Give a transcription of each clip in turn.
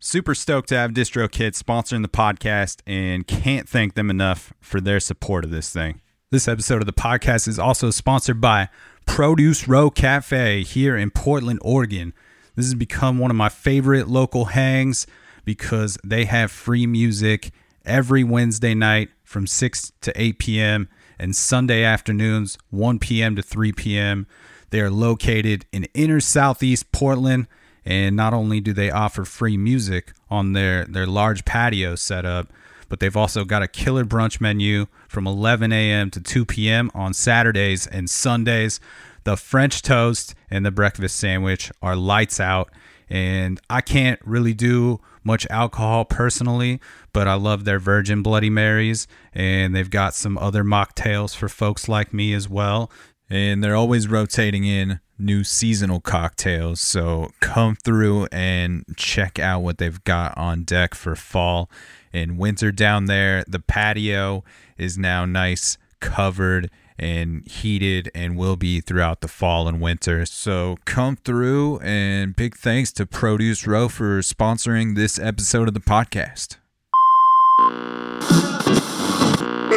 Super stoked to have DistroKid sponsoring the podcast and can't thank them enough for their support of this thing. This episode of the podcast is also sponsored by Produce Row Cafe here in Portland, Oregon. This has become one of my favorite local hangs because they have free music every Wednesday night from 6 to 8 p.m. and Sunday afternoons 1 p.m. to 3 p.m. They are located in inner southeast Portland and not only do they offer free music on their, their large patio setup, but they've also got a killer brunch menu from 11 a.m. to 2 p.m. on Saturdays and Sundays. The French toast and the breakfast sandwich are lights out. And I can't really do much alcohol personally, but I love their Virgin Bloody Marys. And they've got some other mocktails for folks like me as well. And they're always rotating in new seasonal cocktails. So come through and check out what they've got on deck for fall and winter down there. The patio is now nice, covered, and heated and will be throughout the fall and winter. So come through and big thanks to Produce Row for sponsoring this episode of the podcast.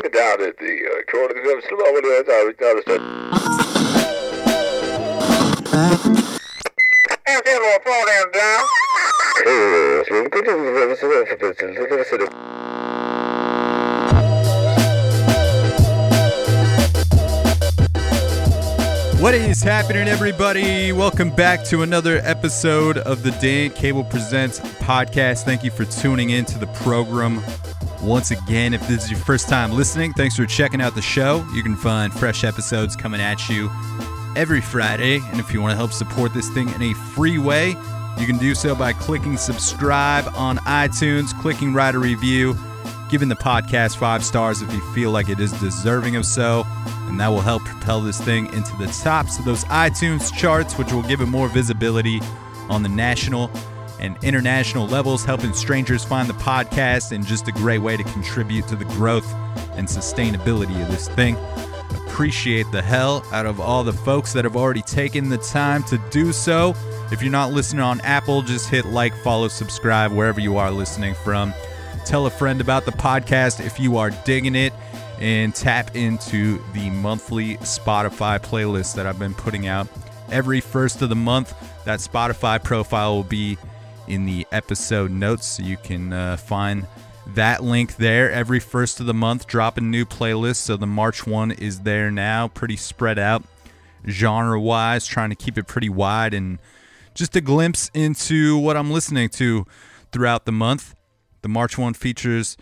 Look down at the uh, What is happening, everybody? Welcome back to another episode of the Dan Cable Presents podcast. Thank you for tuning in to the program once again. If this is your first time listening, thanks for checking out the show. You can find fresh episodes coming at you every Friday. And if you want to help support this thing in a free way, you can do so by clicking subscribe on iTunes, clicking write a review, giving the podcast five stars if you feel like it is deserving of so. And that will help propel this thing into the tops of those iTunes charts, which will give it more visibility on the national and international levels, helping strangers find the podcast and just a great way to contribute to the growth and sustainability of this thing appreciate the hell out of all the folks that have already taken the time to do so. If you're not listening on Apple, just hit like, follow, subscribe wherever you are listening from. Tell a friend about the podcast if you are digging it, and tap into the monthly Spotify playlist that I've been putting out every first of the month. That Spotify profile will be in the episode notes, so you can uh, find that link there. Every first of the month dropping new playlists so the march one is there now pretty spread out genre wise trying to keep it pretty wide and just a glimpse into what i'm listening to throughout the month. The march one features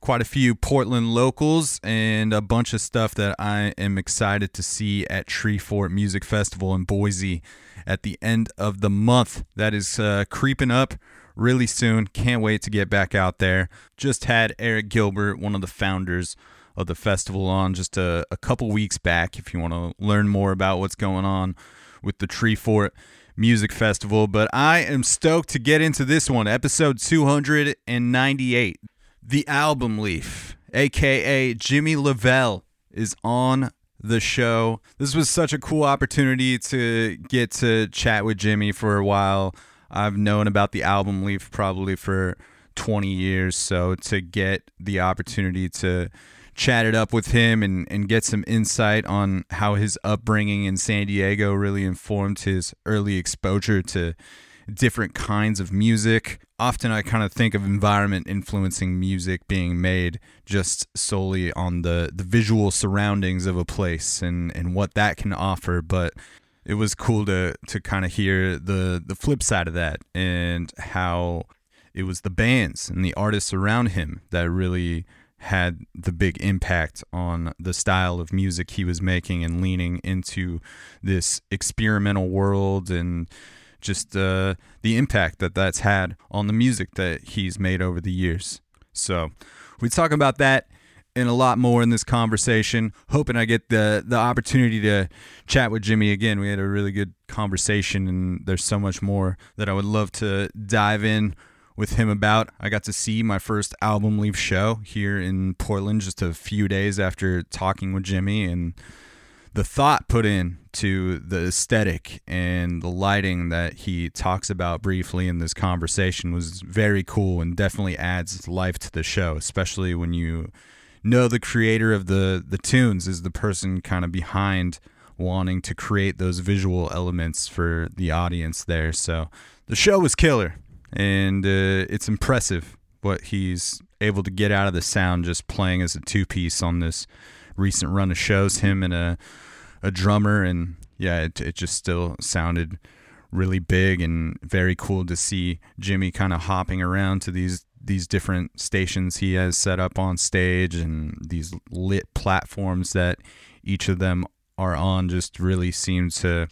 quite a few portland locals and a bunch of stuff that i am excited to see at Treefort music festival in boise at the end of the month that is uh, creeping up really soon. Can't wait to get back out there. Just had Eric Gilbert, one of the founders of the festival, on just a, a couple weeks back. If you want to learn more about what's going on with the Treefort Music Festival, but I am stoked to get into this one, episode 298. The Album Leaf, aka Jimmy LaValle, is on the show. This was such a cool opportunity to get to chat with Jimmy for a while. I've known about the Album Leaf probably for 20 years, so to get the opportunity to chat it up with him and, and get some insight on how his upbringing in San Diego really informed his early exposure to different kinds of music. Often I kind of think of environment influencing music being made just solely on the, the visual surroundings of a place and, and what that can offer. But it was cool to, to kind of hear the, the flip side of that and how it was the bands and the artists around him that really had the big impact on the style of music he was making and leaning into this experimental world and just uh, the impact that that's had on the music that he's made over the years. So we talk about that and a lot more in this conversation. Hoping I get the the opportunity to chat with Jimmy again. We had a really good conversation, and there's so much more that I would love to dive in with him about. I got to see my first album leaf show here in Portland just a few days after talking with Jimmy and the thought put in to the aesthetic and the lighting that he talks about briefly in this conversation was very cool and definitely adds life to the show, especially when you know the creator of the the tunes is the person kind of behind wanting to create those visual elements for the audience there. So the show was killer and uh, it's impressive what he's able to get out of the sound just playing as a two piece on this recent run of shows. Him and a a drummer, and yeah, it it just still sounded really big and very cool to see Jimmy kind of hopping around to these these different stations he has set up on stage and these lit platforms that each of them are on just really seems to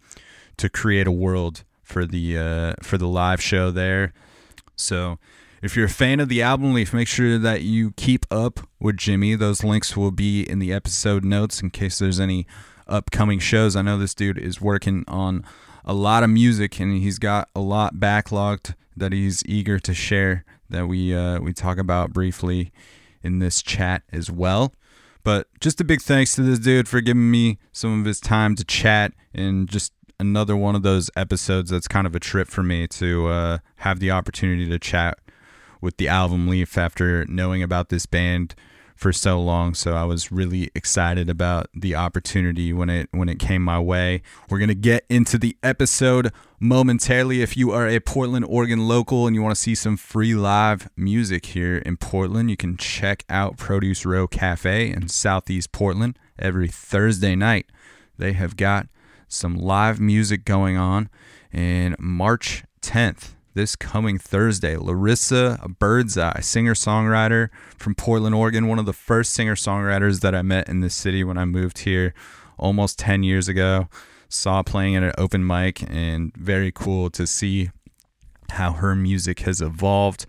to create a world for the uh, for the live show there. So if you're a fan of the album leaf, make sure that you keep up with Jimmy. Those links will be in the episode notes in case there's any upcoming shows. I know this dude is working on a lot of music and he's got a lot backlogged that he's eager to share that we uh, we talk about briefly in this chat as well. But just a big thanks to this dude for giving me some of his time to chat and just another one of those episodes that's kind of a trip for me to uh, have the opportunity to chat with the album Leaf after knowing about this band for so long. So I was really excited about the opportunity when it when it came my way. We're gonna get into the episode momentarily. If you are a Portland, Oregon local and you want to see some free live music here in Portland, you can check out Produce Row Cafe in Southeast Portland every Thursday night. They have got some live music going on in March 10th this coming Thursday. Larissa Birdseye, singer songwriter from Portland, Oregon, one of the first singer songwriters that I met in this city when I moved here almost 10 years ago. Saw playing at an open mic, and very cool to see how her music has evolved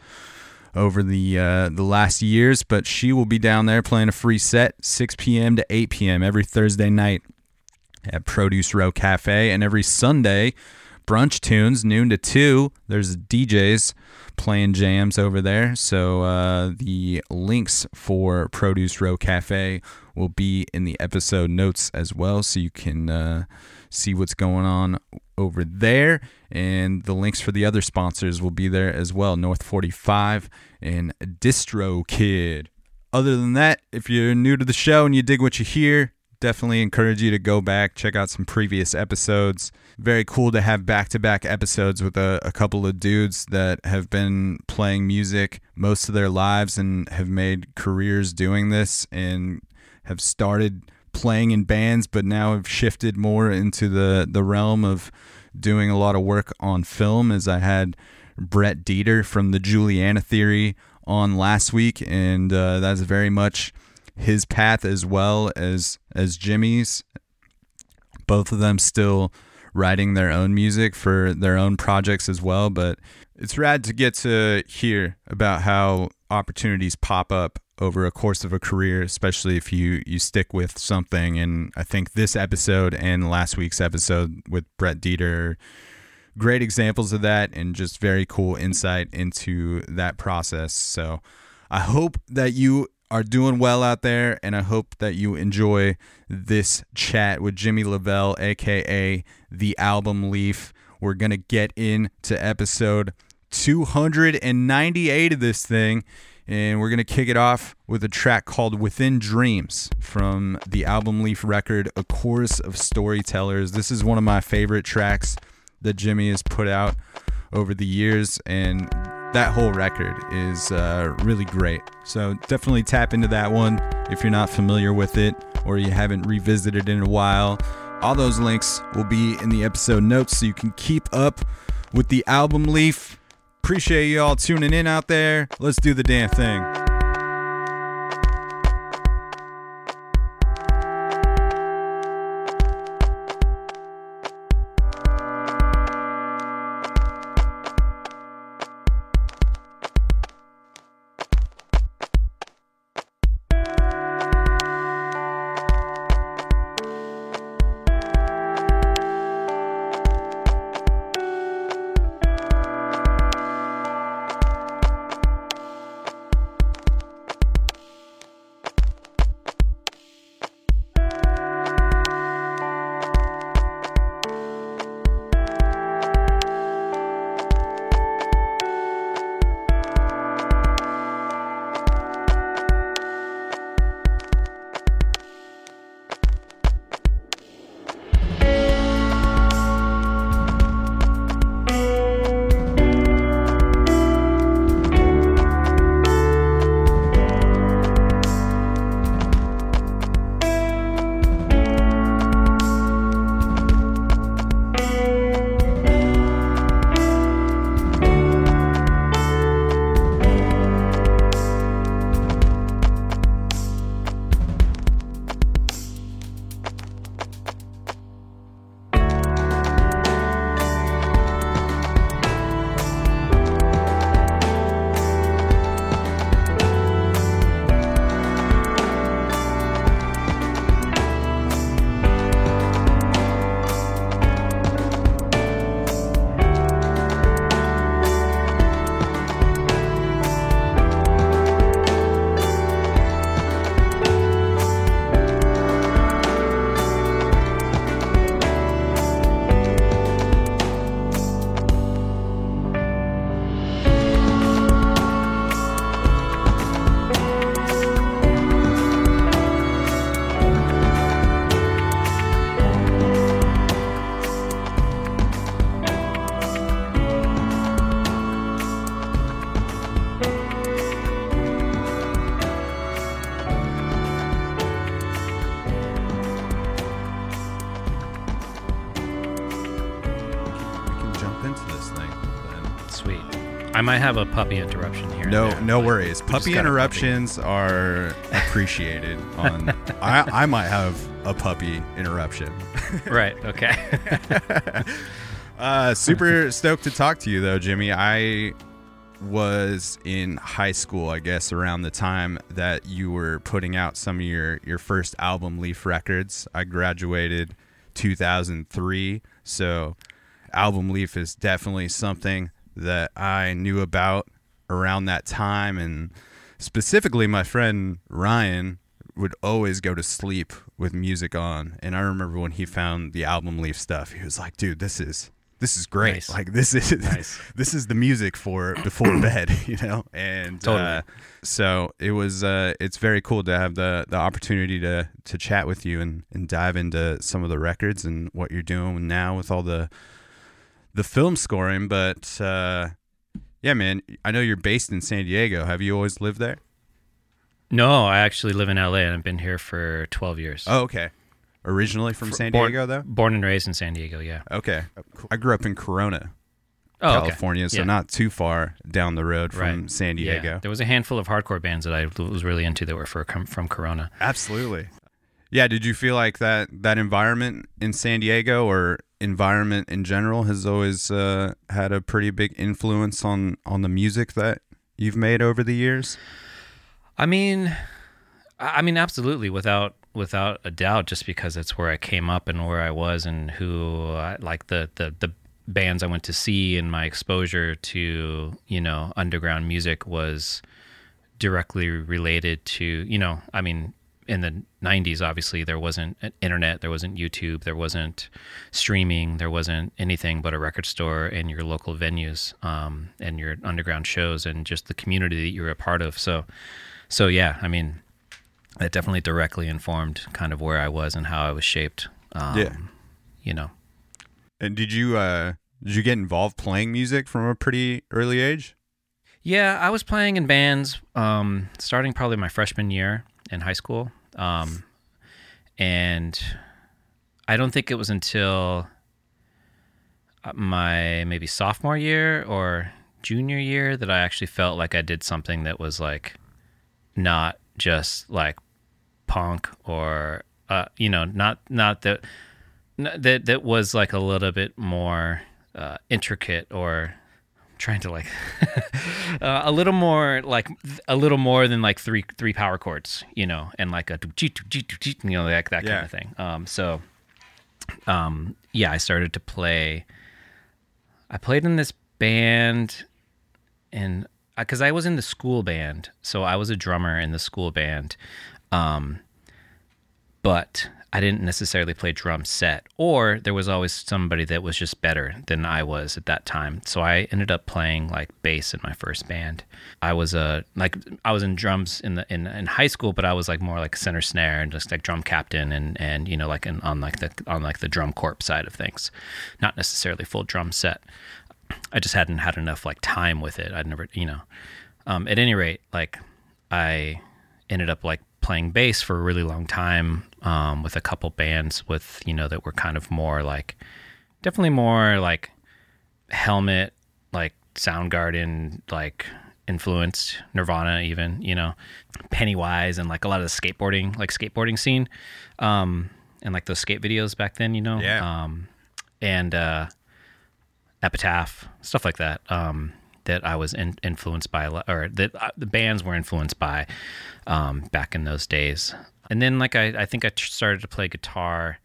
over the uh, the last years. But she will be down there playing a free set, 6 p.m. to 8 p.m. every Thursday night at Produce Row Cafe, and every Sunday brunch tunes, noon to two. There's DJs playing jams over there. So uh, the links for Produce Row Cafe will be in the episode notes as well, so you can uh, see what's going on over there. And the links for the other sponsors will be there as well North 45 and Distro Kid. Other than that, if you're new to the show and you dig what you hear, definitely encourage you to go back, check out some previous episodes. Very cool to have back to back episodes with a, a, couple of dudes that have been playing music most of their lives and have made careers doing this and have started playing in bands, but now have shifted more into the, the realm of doing a lot of work on film. As I had Brett Detar from the Juliana Theory on last week, and uh, that's very much his path as well as as Jimmy's. Both of them still writing their own music for their own projects as well, but it's rad to get to hear about how opportunities pop up over a course of a career, especially if you you stick with something. And I think this episode and last week's episode with Brett Detar great examples of that and just very cool insight into that process. So I hope that you are doing well out there, and I hope that you enjoy this chat with Jimmy LaValle, aka the Album Leaf. We're gonna get into episode 298 of this thing, and we're gonna kick it off with a track called "Within Dreams" from the Album Leaf record, "A Chorus of Storytellers." This is one of my favorite tracks that Jimmy has put out over the years, and that whole record is uh, really great. So definitely tap into that one if you're not familiar with it or you haven't revisited it in a while. All those links will be in the episode notes so you can keep up with the album leaf. Appreciate you all tuning in out there. Let's do the damn thing. Might have a puppy interruption here. No, no worries. Puppy interruptions are appreciated. On I, I might have a puppy interruption. Right. Okay. Uh, super stoked to talk to you though, Jimmy. I was in high school, I guess, around the time that you were putting out some of your your first album, Leaf Records. I graduated 2003, so album Leaf is definitely something that I knew about around that time, and specifically, my friend Ryan would always go to sleep with music on. And I remember when he found the album Leaf stuff, he was like, "Dude, this is." This is great. Nice. Like this is Nice. this is the music for before bed, you know. And Totally. uh, so it was. Uh, it's very cool to have the the opportunity to to chat with you and and dive into some of the records and what you're doing now with all the the film scoring. But uh, yeah, man, I know you're based in San Diego. Have you always lived there? no, I actually live in LA and I've been here for 12 years. Oh, okay. Originally from San Born- Diego, though. Born and raised in San Diego. Yeah. Okay. I grew up in Corona, Oh, okay. California, so Yeah. not too far down the road from Right. San Diego. Yeah. There was a handful of hardcore bands that I was really into that were for, from Corona. Absolutely. Yeah, did you feel like that that environment in San Diego or environment in general has always uh, had a pretty big influence on on the music that you've made over the years? I mean, I mean, absolutely, without without a doubt, just because it's where I came up and where I was and who I, like the the the bands I went to see and my exposure to you know underground music was directly related to you know I mean in the 90s obviously there wasn't an internet there wasn't youtube there wasn't streaming there wasn't anything but a record store and your local venues um, and your underground shows and just the community that you were a part of so so yeah i mean that definitely directly informed kind of where i was and how i was shaped um, Yeah. you know And did you uh did you get involved playing music from a pretty early age? Yeah, I was playing in bands um, starting probably my freshman year in high school. Um, and I don't think it was until uh, my maybe sophomore year or junior year that I actually felt like I did something that was like not just like punk or uh, you know not not that that that was like a little bit more uh, intricate or trying to like uh, a little more like a little more than like three three power chords, you know, and like a you know like that kind Yeah. of thing. Um, so um, yeah, I started to play. I played in this band, and because I was in the school band, so I was a drummer in the school band, um, but I didn't necessarily play drum set, or there was always somebody that was just better than I was at that time. So I ended up playing like bass in my first band. I was a like I was in drums in the in, in high school, but I was like more like center snare and just like drum captain and and you know like on like the on like the drum corp side of things, not necessarily full drum set. I just hadn't had enough like time with it. I'd never, you know. Um, at any rate, like I ended up like playing bass for a really long time um, with a couple bands with you know that were kind of more like definitely more like helmet like soundgarden like influenced nirvana even you know pennywise and like a lot of the skateboarding like skateboarding scene um and like those skate videos back then you know Yeah. um and uh epitaph stuff like that um that i was in, influenced by a lot or that uh, the bands were influenced by um back in those days and then like i i think i started to play guitar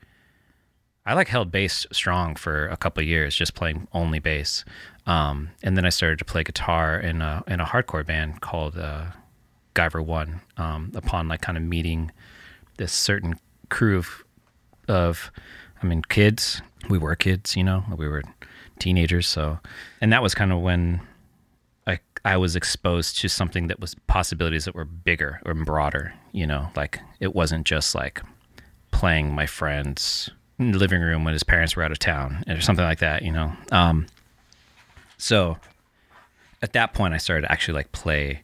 I like held bass strong for a couple years, just playing only bass. Um, and then I started to play guitar in a in a hardcore band called uh, Guyver One. Um, upon like kind of meeting this certain crew of, of, I mean, kids. We were kids, you know, we were teenagers. So, and that was kind of when I I was exposed to something that was possibilities that were bigger or broader. You know, like it wasn't just like playing my friend's living room when his parents were out of town or something like that, you know. Um, so at that point, I started to actually like play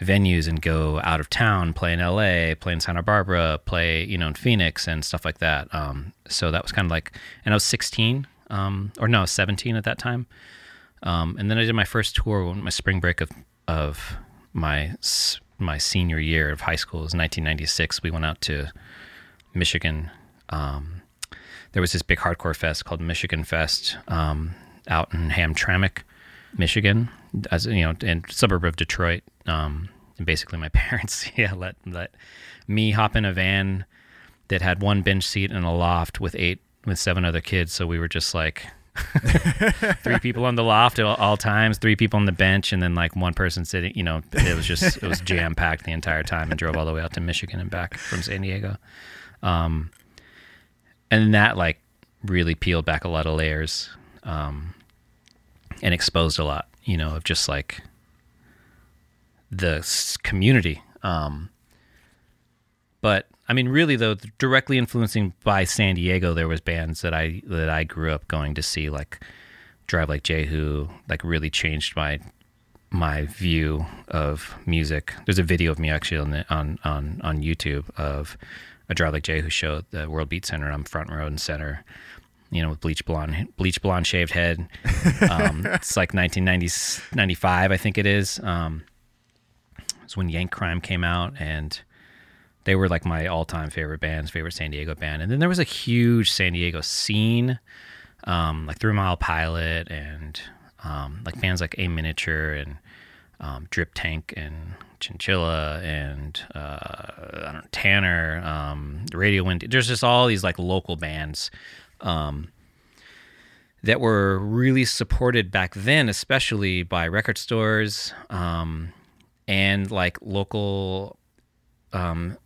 venues and go out of town, play in LA, play in Santa Barbara, play you know in Phoenix and stuff like that. Um, so that was kind of like, and I was 16, um, or no, 17 at that time. Um, and then I did my first tour, my spring break of of my my senior year of high school. It was 1996. We went out to Michigan. Um, there was this big hardcore fest called Michigan Fest um, out in Hamtramck, Michigan, as you know, in suburb of Detroit. Um, and basically, my parents, yeah, let let me hop in a van that had one bench seat and a loft with eight with seven other kids. So we were just like three people on the loft at all, times, three people on the bench, and then like one person sitting. You know, it was just it was jam packed the entire time, and drove all the way out to Michigan and back from San Diego. Um, and that like really peeled back a lot of layers, um, and exposed a lot. You know, of just like the community. Um, but I mean, really though, directly influencing by San Diego, there was bands that I that I grew up going to see, like Drive Like Jehu, like really changed my my view of music. There's a video of me actually on the, on on on YouTube of a Drive Like Jehu show at the World Beat Center. I'm front row and center. You know, with bleach blonde, bleach blonde shaved head. Um, it's like 1995, I think it is. Um, it's when Yank Crime came out, and they were like my all-time favorite bands, favorite San Diego band. And then there was a huge San Diego scene, um, like Three Mile Pilot, and um, like bands like A Miniature and um, Drip Tank and Chinchilla and uh, I don't Tanner, um, Radio Wind. There's just all these like local bands um, that were really supported back then, especially by record stores um, and like local um,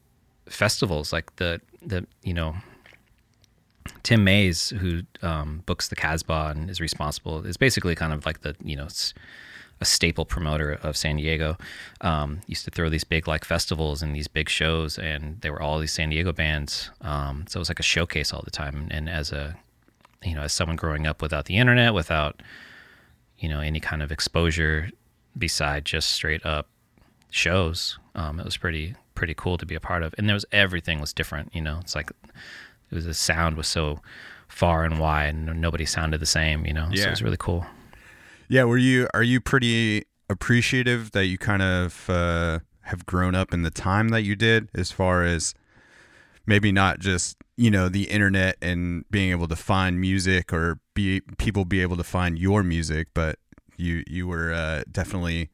festivals, like the the you know Tim Mays, who um, books the Casbah and is responsible, is basically kind of like the you know it's a staple promoter of San Diego. Um, used to throw these big like festivals and these big shows, and they were all these San Diego bands. Um, so it was like a showcase all the time. And as a you know, as someone growing up without the internet, without you know any kind of exposure beside just straight up shows, um, it was pretty pretty cool to be a part of. And there was everything was different. You know, it's like it was the sound was so far and wide, and nobody sounded the same. You know, so it was really cool. Yeah, were you are you pretty appreciative that you kind of uh, have grown up in the time that you did as far as maybe not just, you know, the internet and being able to find music or be people be able to find your music, but you you were uh, definitely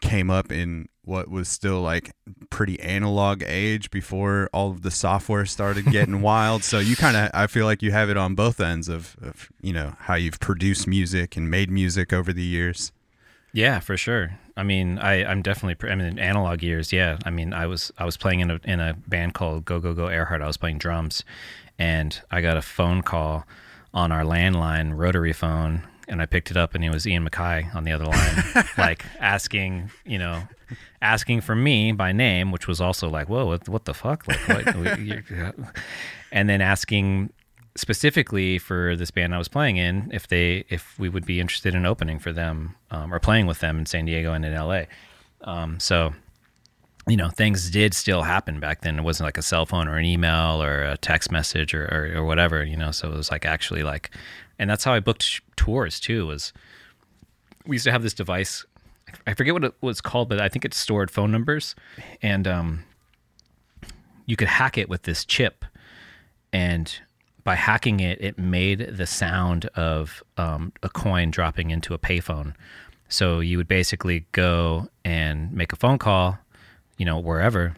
came up in what was still like pretty analog age before all of the software started getting wild. So you kind of, I feel like you have it on both ends of, of, you know, how you've produced music and made music over the years. Yeah, for sure. I mean, I, I'm definitely. I mean, analog years. Yeah. I mean, I was I was playing in a in a band called Go Go Go Airheart. I was playing drums, and I got a phone call on our landline rotary phone, and I picked it up, and it was Ian MacKaye on the other line, like asking, you know, asking for me by name, which was also like, whoa, what, what the fuck? Like, what? and then asking specifically for this band I was playing in if they if we would be interested in opening for them um, or playing with them in San Diego and in LA. Um, so you know things did still happen back then. It wasn't like a cell phone or an email or a text message or or, or whatever. You know, so it was like actually like, and that's how I booked tours too. Was we used to have this device. I forget what it was called, but I think it stored phone numbers, and um, you could hack it with this chip, and by hacking it, it made the sound of um, a coin dropping into a payphone. So you would basically go and make a phone call, you know, wherever,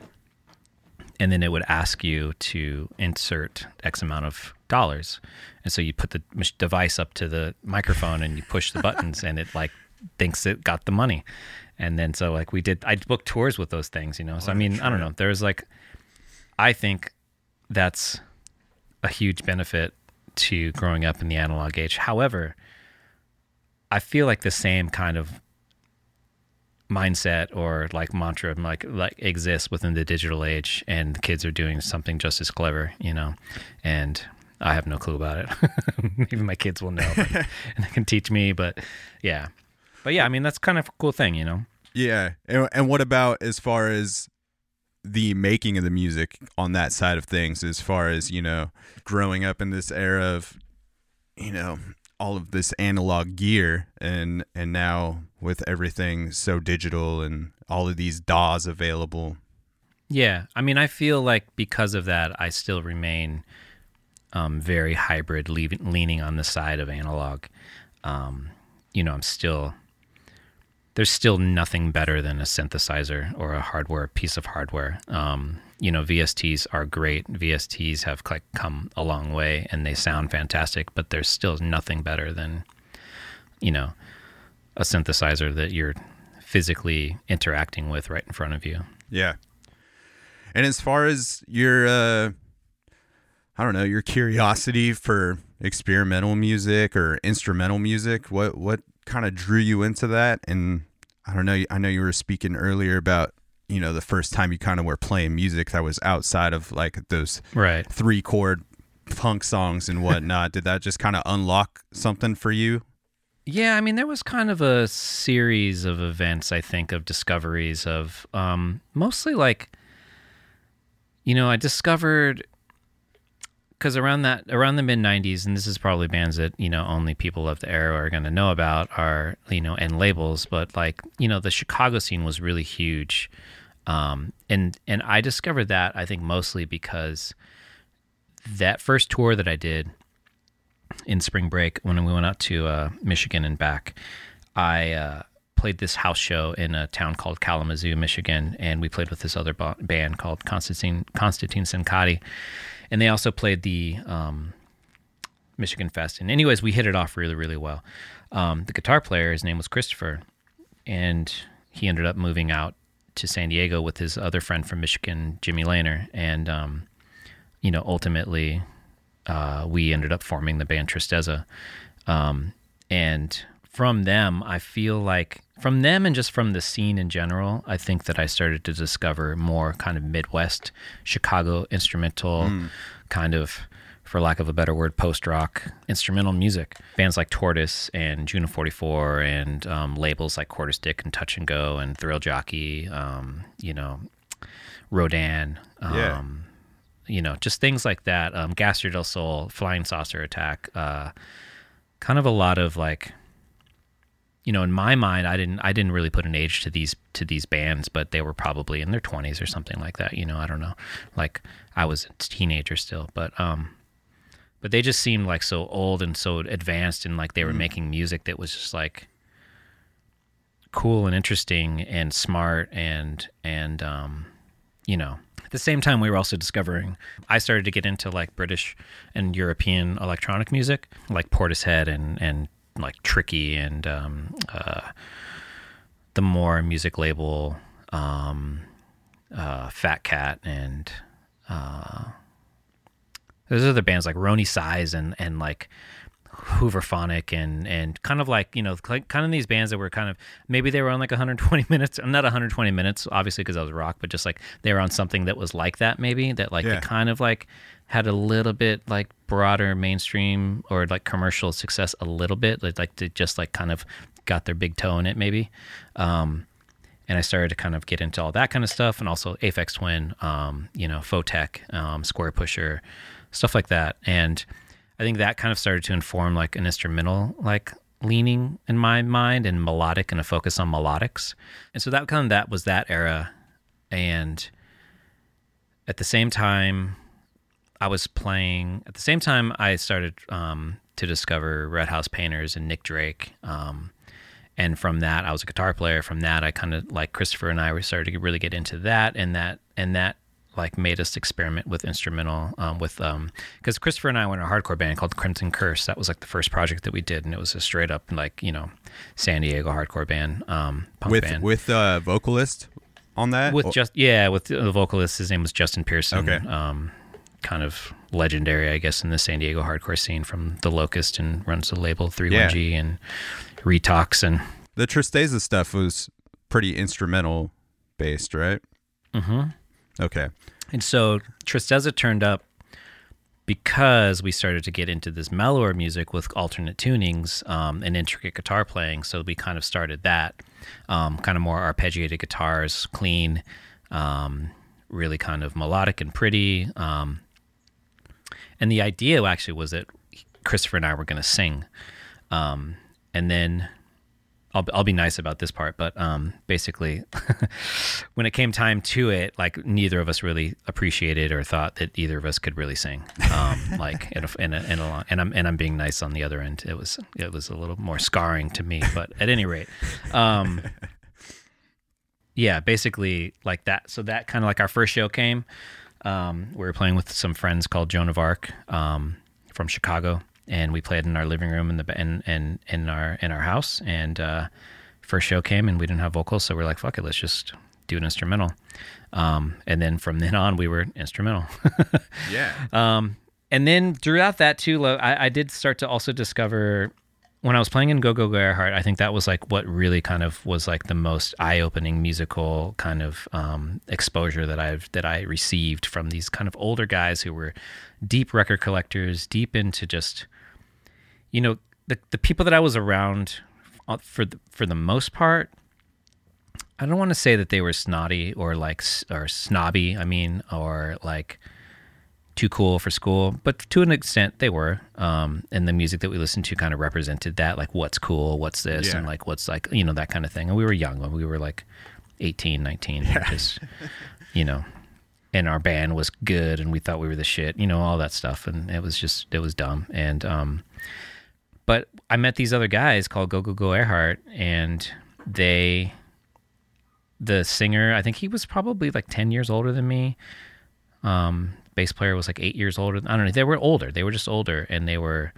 and then it would ask you to insert X amount of dollars. And so you put the device up to the microphone and you push the buttons, and it like thinks it got the money. And then so like we did, I booked tours with those things, you know. So I mean, I don't know. There's like, I think that's a huge benefit to growing up in the analog age. However, I feel like the same kind of mindset or like mantra like like exists within the digital age and the kids are doing something just as clever, you know. And I have no clue about it. Maybe my kids will know but, and they can teach me, but yeah. But yeah, I mean that's kind of a cool thing, you know. Yeah. And, and what about as far as the making of the music on that side of things, as far as, you know, growing up in this era of, you know, all of this analog gear and and now with everything so digital and all of these DAWs available. Yeah, I mean, I feel like because of that, I still remain um, very hybrid, leaving, leaning on the side of analog. Um, you know, I'm still there's still nothing better than a synthesizer or a hardware piece of hardware. Um, you know, VSTs are great. VSTs have like come a long way and they sound fantastic, but there's still nothing better than you know a synthesizer that you're physically interacting with right in front of you. Yeah. And as far as your uh I don't know, your curiosity for experimental music or instrumental music, what what kind of drew you into that and I don't know, I know you were speaking earlier about, you know, the first time you kind of were playing music that was outside of like those Right. three chord punk songs and whatnot. Did that just kind of unlock something for you? Yeah, I mean, there was kind of a series of events, I think, of discoveries of um, mostly like, you know, I discovered because around that around the mid '90s, and this is probably bands that you know only people of the era are going to know about are you know and labels, but like you know the Chicago scene was really huge, um, and and I discovered that I think mostly because that first tour that I did in spring break when we went out to uh, Michigan and back, I uh, played this house show in a town called Kalamazoo, Michigan, and we played with this other ba- band called Constantine Constantine Sankathi, and they also played the um, Michigan Fest. And anyways, we hit it off really, really well. Um, the guitar player, his name was Christopher, and he ended up moving out to San Diego with his other friend from Michigan, Jimmy Lehner, and um, you know, ultimately, uh, we ended up forming the band Tristeza. Um, and from them, I feel like from them and just from the scene in general, I think that I started to discover more kind of Midwest Chicago instrumental kind of for lack of a better word, post rock instrumental music. Bands like Tortoise and June of 44 and um, labels like Quarter Stick and Touch and Go and Thrill Jockey, um, you know, Rodan, um, Yeah. you know, just things like that. Um, Gastr del Sol, Flying Saucer Attack, uh, kind of a lot of like, you know, in my mind, I didn't, I didn't really put an age to these, to these bands, but they were probably in their twenties or something like that. You know, I don't know. Like I was a teenager still, but, um, but they just seemed like so old and so advanced and like they were making music that was just like cool and interesting and smart and and um you know at the same time we were also discovering i started to get into like british and european electronic music like portishead and and like tricky and um uh the more music label um uh fat cat and uh there's other bands like Roni Size and and like Hooverphonic and and kind of like you know like kind of these bands that were kind of maybe they were on like 120 minutes not 120 minutes obviously because I was rock but just like they were on something that was like that maybe that like Yeah. they kind of like had a little bit like broader mainstream or like commercial success a little bit like like they just like kind of got their big toe in it maybe um and I started to kind of get into all that kind of stuff, and also Aphex Twin, um, you know, Photek, um, Squarepusher, stuff like that. And I think that kind of started to inform like an instrumental like leaning in my mind and melodic and a focus on melodics. And so that kind of that was that era. And at the same time, I was playing. At the same time, I started um, to discover Red House Painters and Nick Drake. Um, and from that i was a guitar player from that i kind of like christopher and i we started to really get into that and that and that like made us experiment with instrumental um, with um because christopher and i were in a hardcore band called crimson curse that was like the first project that we did and it was a straight up like you know san diego hardcore band um punk with band with a vocalist on that. with Or- just yeah with the vocalist his name was justin pearson Okay. Kind of legendary i guess in the san diego hardcore scene from the locust and runs the label 31g and retox and the Tristeza stuff was pretty instrumental based, right? mm-hmm. Okay. And so Tristeza turned up because we started to get into this mellower music with alternate tunings um, and intricate guitar playing. So we kind of started that, um, kind of more arpeggiated guitars, clean, um, really kind of melodic and pretty. Um, and the idea actually was that Christopher and I were going to sing. Um, and then I'll, I'll be nice about this part, but um, basically, when it came time to it, like neither of us really appreciated or thought that either of us could really sing. Um, like in a, in a, in a long, and I'm and I'm being nice on the other end. It was it was a little more scarring to me, but at any rate, um, yeah, basically like that. So that kind of like our first show came. Um, we were playing with some friends called Joan of Arc um, from Chicago, and we played in our living room in the in in, in our in our house. And uh, first show came, and we didn't have vocals, so we're like, "Fuck it, let's just do an instrumental." Um, and then from then on, we were instrumental. Yeah. Um, and then throughout that too, I, I did start to also discover when I was playing in Go Go Go Airheart. I think that was like what really kind of was like the most eye-opening musical kind of um, exposure that I've that I received from these kind of older guys who were deep record collectors, deep into just you know the the people that I was around uh, for the, for the most part. I don't want to say that they were snotty or like or snobby. I mean, or like too cool for school, but to an extent they were. Um, and the music that we listened to kind of represented that, like what's cool, what's this, Yeah. and like what's like, you know, that kind of thing. And we were young when we were like 18, 19, and just, you know, and our band was good and we thought we were the shit, you know, all that stuff. And it was just, it was dumb. And, um, but I met these other guys called Go Go Go Airheart and they, the singer, I think he was probably like 10 years older than me um, bass player was like eight years older. I don't know. They were older. They were just older, and they were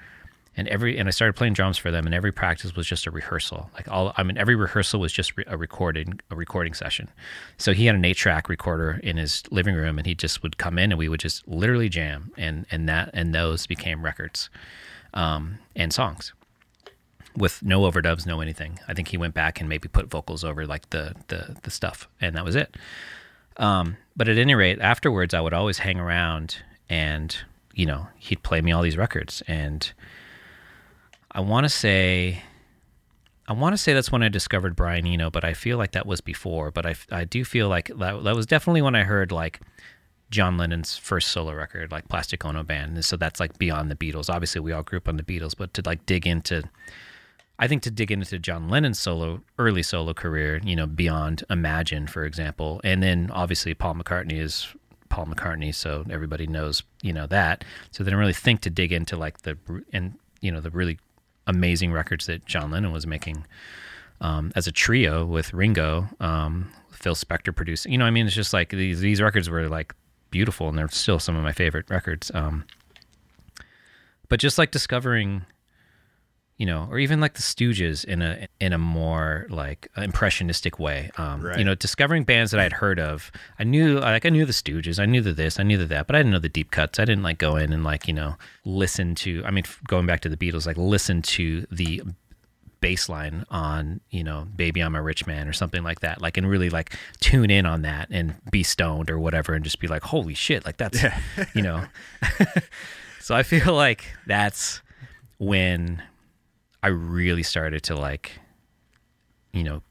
and every and I started playing drums for them, and every practice was just a rehearsal. Like all, I mean, every rehearsal was just a recording a recording session. So he had an eight track recorder in his living room, and he just would come in, and we would just literally jam, and and that and those became records, um, and songs with no overdubs, no anything. I think he went back and maybe put vocals over like the the the stuff, and that was it. Um, but at any rate, afterwards, I would always hang around, and you know, he'd play me all these records, and I want to say, I want to say that's when I discovered Brian Eno, but I feel like that was before. But I I do feel like that, that was definitely when I heard like. John Lennon's first solo record, like Plastic Ono Band. And So that's like beyond the Beatles. Obviously, we all grew up on the Beatles, but to like dig into I think to dig into John Lennon's solo early solo career, you know, beyond Imagine, for example, and then obviously Paul McCartney is Paul McCartney, so everybody knows, you know, that. So they didn't really think to dig into like the and you know the really amazing records that John Lennon was making um, as a trio with Ringo, um, Phil Spector producing. You know, I mean, it's just like these these records were like beautiful, and they're still some of my favorite records. Um, but just like discovering you know, or even like the Stooges in a in a more like impressionistic way. Um, Right. You know, discovering bands that I'd heard of. I knew like I knew the Stooges, I knew the this, I knew the that, but I didn't know the deep cuts. I didn't like go in and like you know listen to. I mean, going back to the Beatles, like listen to the bass line on you know baby i'm a rich man or something like that like and really like tune in on that and be stoned or whatever and just be like holy shit like that's you know so i feel like that's when I really started to like, you know,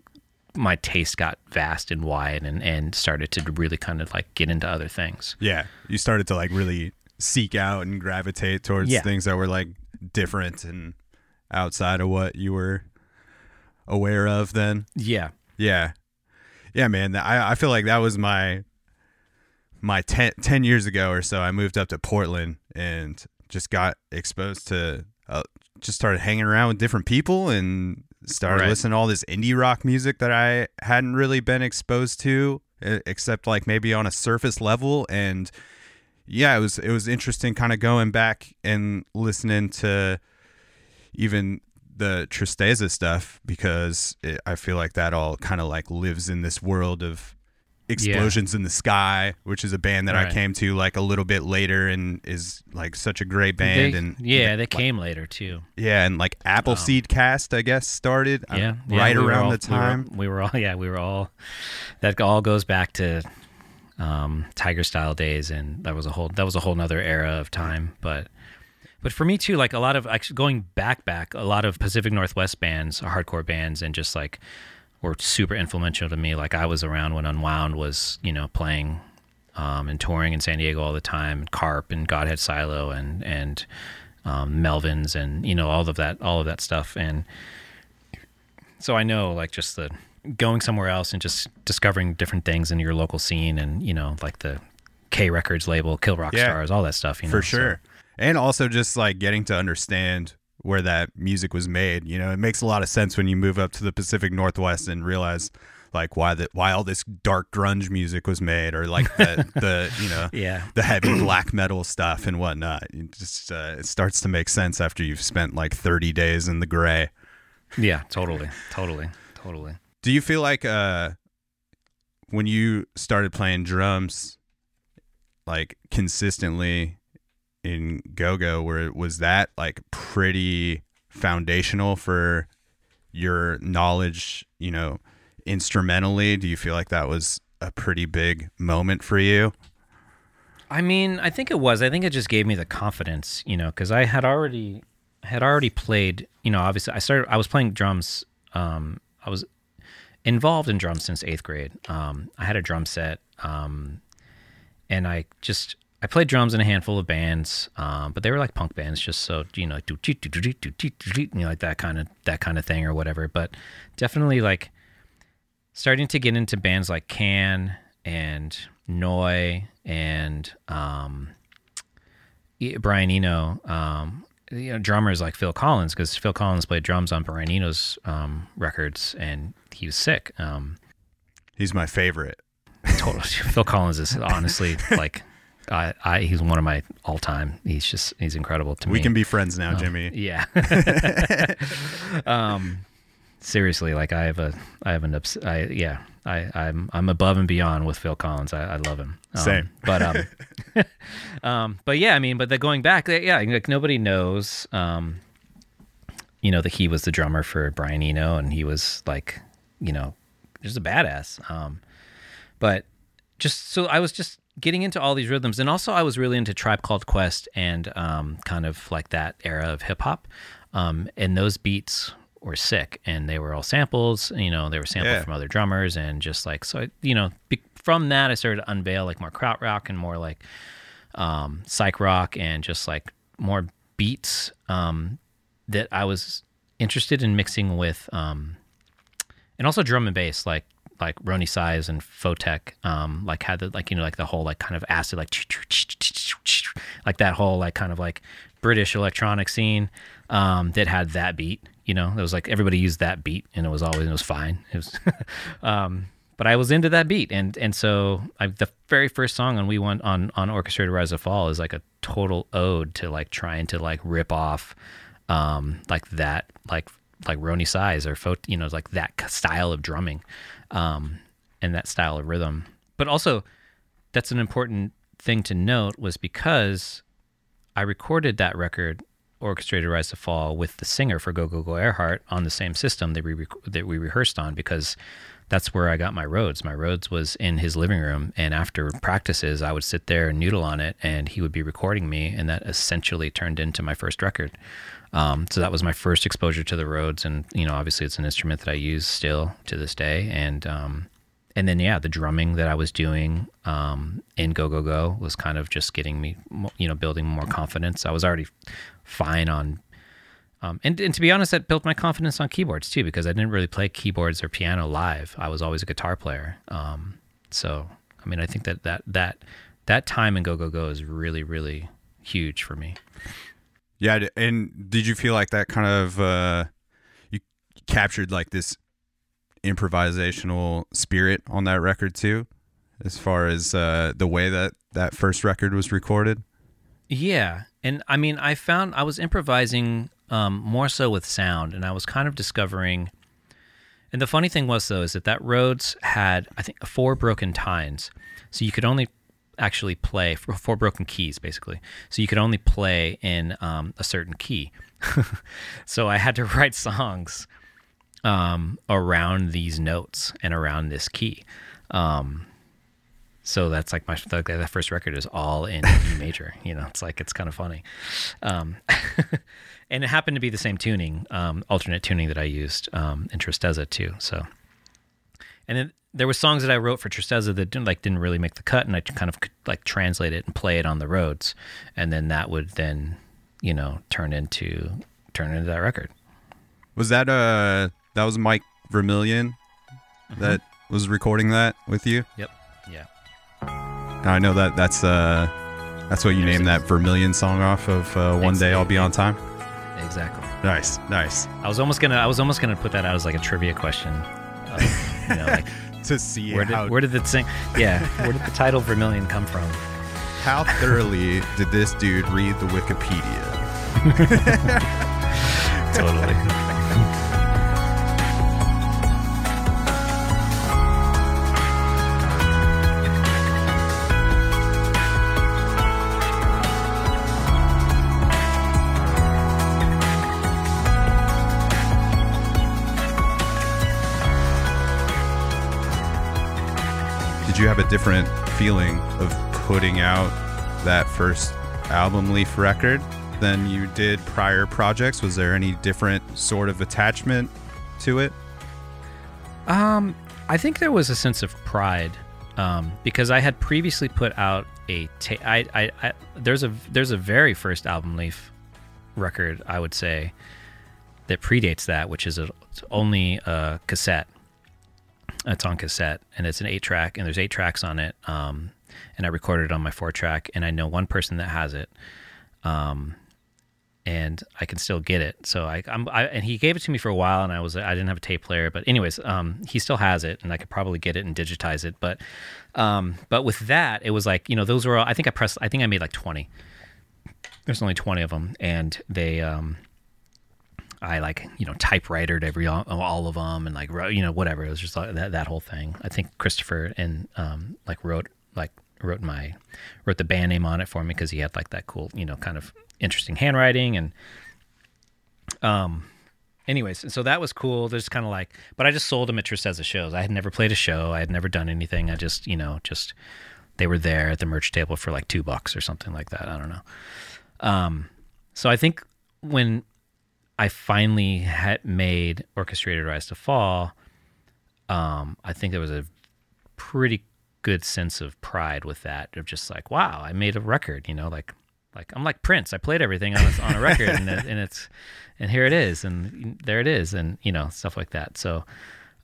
my taste got vast and wide and, and started to really kind of like get into other things. Yeah, you started to like really seek out and gravitate towards Yeah. things that were like different and outside of what you were aware of then. Yeah. Yeah. Yeah, man. I, I feel like that was my my 10, 10 years ago or so. I moved up to Portland and just got exposed to uh, just started hanging around with different people and started Right. listening to all this indie rock music that I hadn't really been exposed to except like maybe on a surface level and yeah, it was it was interesting kind of going back and listening to even the Tristeza stuff because it, I feel like that all kind of like lives in this world of explosions in the sky, which is a band that I came to like a little bit later and is like such a great band They- and yeah, they came later too. yeah, and like Appleseed Cast I guess started uh, Yeah. yeah, right we around all- the time. We were, we were all, yeah, we were all, that all goes back to um, Tiger style days. And that was a whole, that was a whole nother era of time. But, but for me too, like a lot of actually going back, back, a lot of Pacific Northwest bands, hardcore bands, and just like were super influential to me. Like I was around when Unwound was, you know, playing um, and touring in San Diego all the time. And Karp and Godhead Silo and and um, Melvins and you know all of that, all of that stuff. And so I know like just the going somewhere else and just discovering different things in your local scene and you know like the K Records label, Kill Rock Yeah. Stars, all that stuff. You know, for so- sure. And also just like getting to understand where that music was made. You know, it makes a lot of sense when you move up to the Pacific Northwest and realize like why the why all this dark grunge music was made or like the, the you know Yeah. the heavy black metal stuff and whatnot. It just uh, it starts to make sense after you've spent like 30 days in the gray. Yeah, totally, totally, totally. Do you feel like uh when you started playing drums like consistently in go-go where was that like pretty foundational for your knowledge, you know, instrumentally? Do you feel like that was a pretty big moment for you? I mean, I think it was. I think it just gave me the confidence, you know, because I had already had already played. You know, obviously, I started. I was playing drums. Um, I was involved in drums since eighth grade. Um, I had a drum set, um, and I just I played drums in a handful of bands, um, but they were like punk bands, just so you know, do do do you know, like that kind of that kind of thing or whatever. But definitely like starting to get into bands like Can and Neu! and um, Brian Eno, um, you know, drummers like Phil Collins, because Phil Collins played drums on Brian Eno's um, records, and he was sick. Um, He's my favorite. totally, Phil Collins is honestly like I, I he's one of my all time. He's just he's incredible to me. We can be friends now, Jimmy. Yeah. um, seriously, like I have a, I have an, obs- I yeah, I I'm I'm above and beyond with Phil Collins. I, I love him. Um, Same. But um, um, but yeah, I mean, but the going back, yeah, like nobody knows, um, you know, that he was the drummer for Brian Eno, and he was like, you know, just a badass. Um, but just so I was just getting into all these rhythms, and also I was really into Tribe Called Quest and um, kind of like that era of hip hop, um, and those beats were sick, and they were all samples. You know, they were sampled Yeah. from other drummers, and just like so, I, you know, be, from that I started to unveil like more krautrock and more like um, psych rock and just like more beats um, that I was interested in mixing with, um, and also drum and bass, like like Roni Size and Photek, um, like had the like you know like the whole like kind of acid like like that whole like kind of like British electronic scene um, that had that beat. You know, it was like everybody used that beat, and it was always it was fine. It was, um, but I was into that beat, and and so I, the very first song on we went on on Orchestrated Rise of Fall is like a total ode to like trying to like rip off um, like that like like Roni Size or you know like that style of drumming um, and that style of rhythm. But also, that's an important thing to note was because I recorded that record, Orchestrated Rise to Fall, with the singer for Go Go Go Airheart on the same system that we rec- that we rehearsed on because that's where I got my Rhodes. My Rhodes was in his living room, and after practices, I would sit there and noodle on it, and he would be recording me, and that essentially turned into my first record. Um, so that was my first exposure to the Rhodes, and you know, obviously, it's an instrument that I use still to this day, and um, and then yeah, the drumming that I was doing um, in Go Go Go was kind of just getting me, you know, building more confidence. I was already fine on, um, and and to be honest, that built my confidence on keyboards too because I didn't really play keyboards or piano live. I was always a guitar player. Um, so I mean, I think that that that that time in Go Go Go is really really huge for me. Yeah, and did you feel like that kind of uh you captured like this improvisational spirit on that record too as far as uh the way that that first record was recorded? Yeah, and I mean, I found I was improvising um, more so with sound, and I was kind of discovering. And the funny thing was though is that that Rhodes had I think four broken tines, so you could only actually play four broken keys basically. So you could only play in um, a certain key. so I had to write songs um, around these notes and around this key. Um, so that's like my that first record is all in E major. You know, it's like it's kind of funny, um, and it happened to be the same tuning, um, alternate tuning that I used um, in Tristeza too. So, and then there were songs that I wrote for Tristeza that didn't like didn't really make the cut, and I kind of could, like translate it and play it on the Rhodes, and then that would then you know turn into turn into that record. Was that uh that was Mike Vermillion that was recording that with you? Yep. Yeah. I know that that's uh that's what you named that Vermillion song off of uh, One Day I'll Be on Time. Exactly. Nice, nice. I was almost gonna I was almost gonna put that out as like a trivia question. Of, you know, like To see where how did where did the sing? Yeah, where did the title Vermilion come from? how thoroughly did this dude read the Wikipedia? Totally. you have a different feeling of putting out that first album Leaf record than you did prior projects? Was there any different sort of attachment to it? Um, I think there was a sense of pride um, because I had previously put out a ta- I, I, I there's a there's a very first album leaf record I would say that predates that, which is a, only a cassette. It's on cassette and it's an eight track and there's eight tracks on it. Um, and I recorded it on my four track and I know one person that has it. Um, and I can still get it. So I, I'm, I, and he gave it to me for a while, and I was, I didn't have a tape player, but anyways, um, he still has it, and I could probably get it and digitize it. But, um, but with that, it was like, you know, those were, all, I think I pressed, I think I made like 20. There's only 20 of them, and they, um, I like, you know, typewritered every all, all of them, and like, you know, whatever. It was just like that, that whole thing. I think Christopher and um, like wrote like wrote my wrote the band name on it for me because he had like that cool, you know, kind of interesting handwriting and um anyways so that was cool. There's kind of like but i just sold them at tristeza shows. I had never played a show. I had never done anything. I just you know just they were there at the merch table for like two bucks or something like that. I don't know. Um so i think when i finally had made orchestrated rise to fall um i think there was a pretty good sense of pride with that of just like wow i made a record you know like like I'm like Prince. I played everything on, on a record, and, it, and it's and here it is, and there it is, and you know stuff like that. So,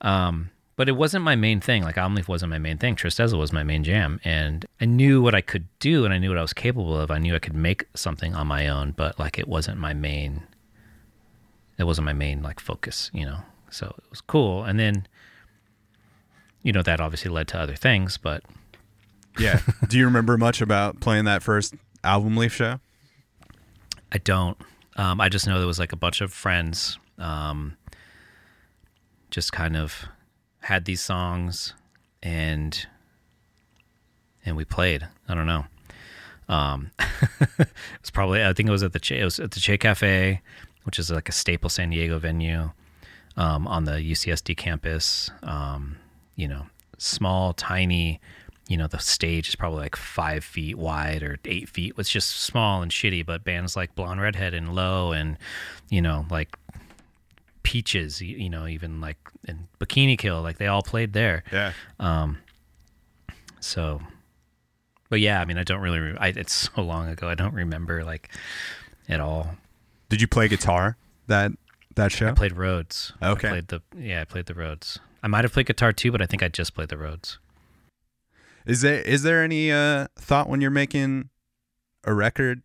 um, but it wasn't my main thing. Like Album Leaf wasn't my main thing. Tristeza was my main jam, and I knew what I could do, and I knew what I was capable of. I knew I could make something on my own, but like it wasn't my main. It wasn't my main like focus, you know. So it was cool, and then, you know, that obviously led to other things, but Yeah. Do you remember much about playing that first album leaf show? I don't. Um, I just know there was like a bunch of friends, um, just kind of had these songs, and and we played. I don't know. Um, it was probably I think it was at the Che, it was at the Che Cafe, which is like a staple San Diego venue um, on the UCSD campus. Um, you know, small, tiny. You know, the stage is probably like five feet wide or eight feet. It's just small and shitty. But bands like Blonde Redhead and Low and you know like Peaches, you, you know, even like and Bikini Kill, like they all played there. Yeah. Um. So, but yeah, I mean, I don't really. Re- I, it's so long ago. I don't remember like at all. Did you play guitar that that show? I played Rhodes. Okay. I played the yeah, I played the Rhodes. I might have played guitar too, but I think I just played the Rhodes. Is there is there any uh, thought when you're making a record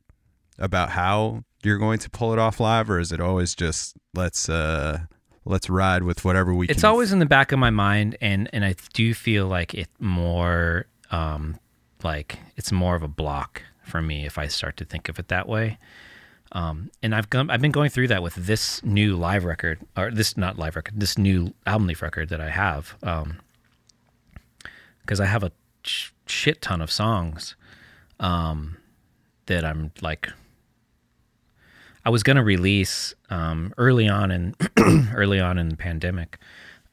about how you're going to pull it off live, or is it always just let's uh, let's ride with whatever we It's can? always in the back of my mind, and and I do feel like it more um like it's more of a block for me if I start to think of it that way. Um, and I've gone, I've been going through that with this new live record, or this not live record, this new album leaf record that I have, because I have a sh- shit ton of songs um, that I'm like, I was gonna release um, early on in early on in the pandemic,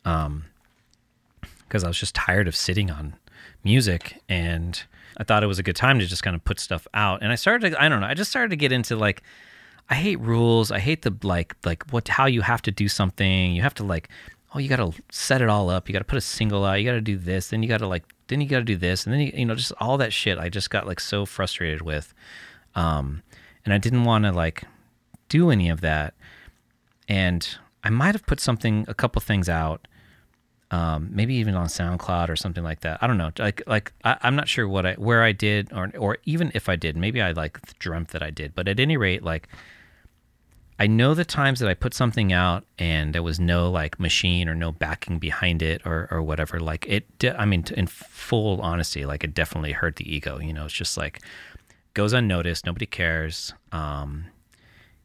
because I was just tired of sitting on music and I thought it was a good time to just kind of put stuff out. And I started to, I don't know, I just started to get into like I hate rules. I hate the like like what how you have to do something. You have to like oh you got to set it all up. You got to put a single out. You got to do this. Then you got to like then you got to do this. And then you, you know just all that shit. I just got like so frustrated with, um, and I didn't want to like do any of that. And I might have put something a couple things out um, maybe even on SoundCloud or something like that. I don't know. Like, like I, I'm not sure what I, where I did, or, or even if I did, maybe I like dreamt that I did. But at any rate, like, I know the times that I put something out and there was no like machine or no backing behind it or, or whatever. Like it, de- I mean, in full honesty, like it definitely hurt the ego. You know, it's just like goes unnoticed. Nobody cares. Um,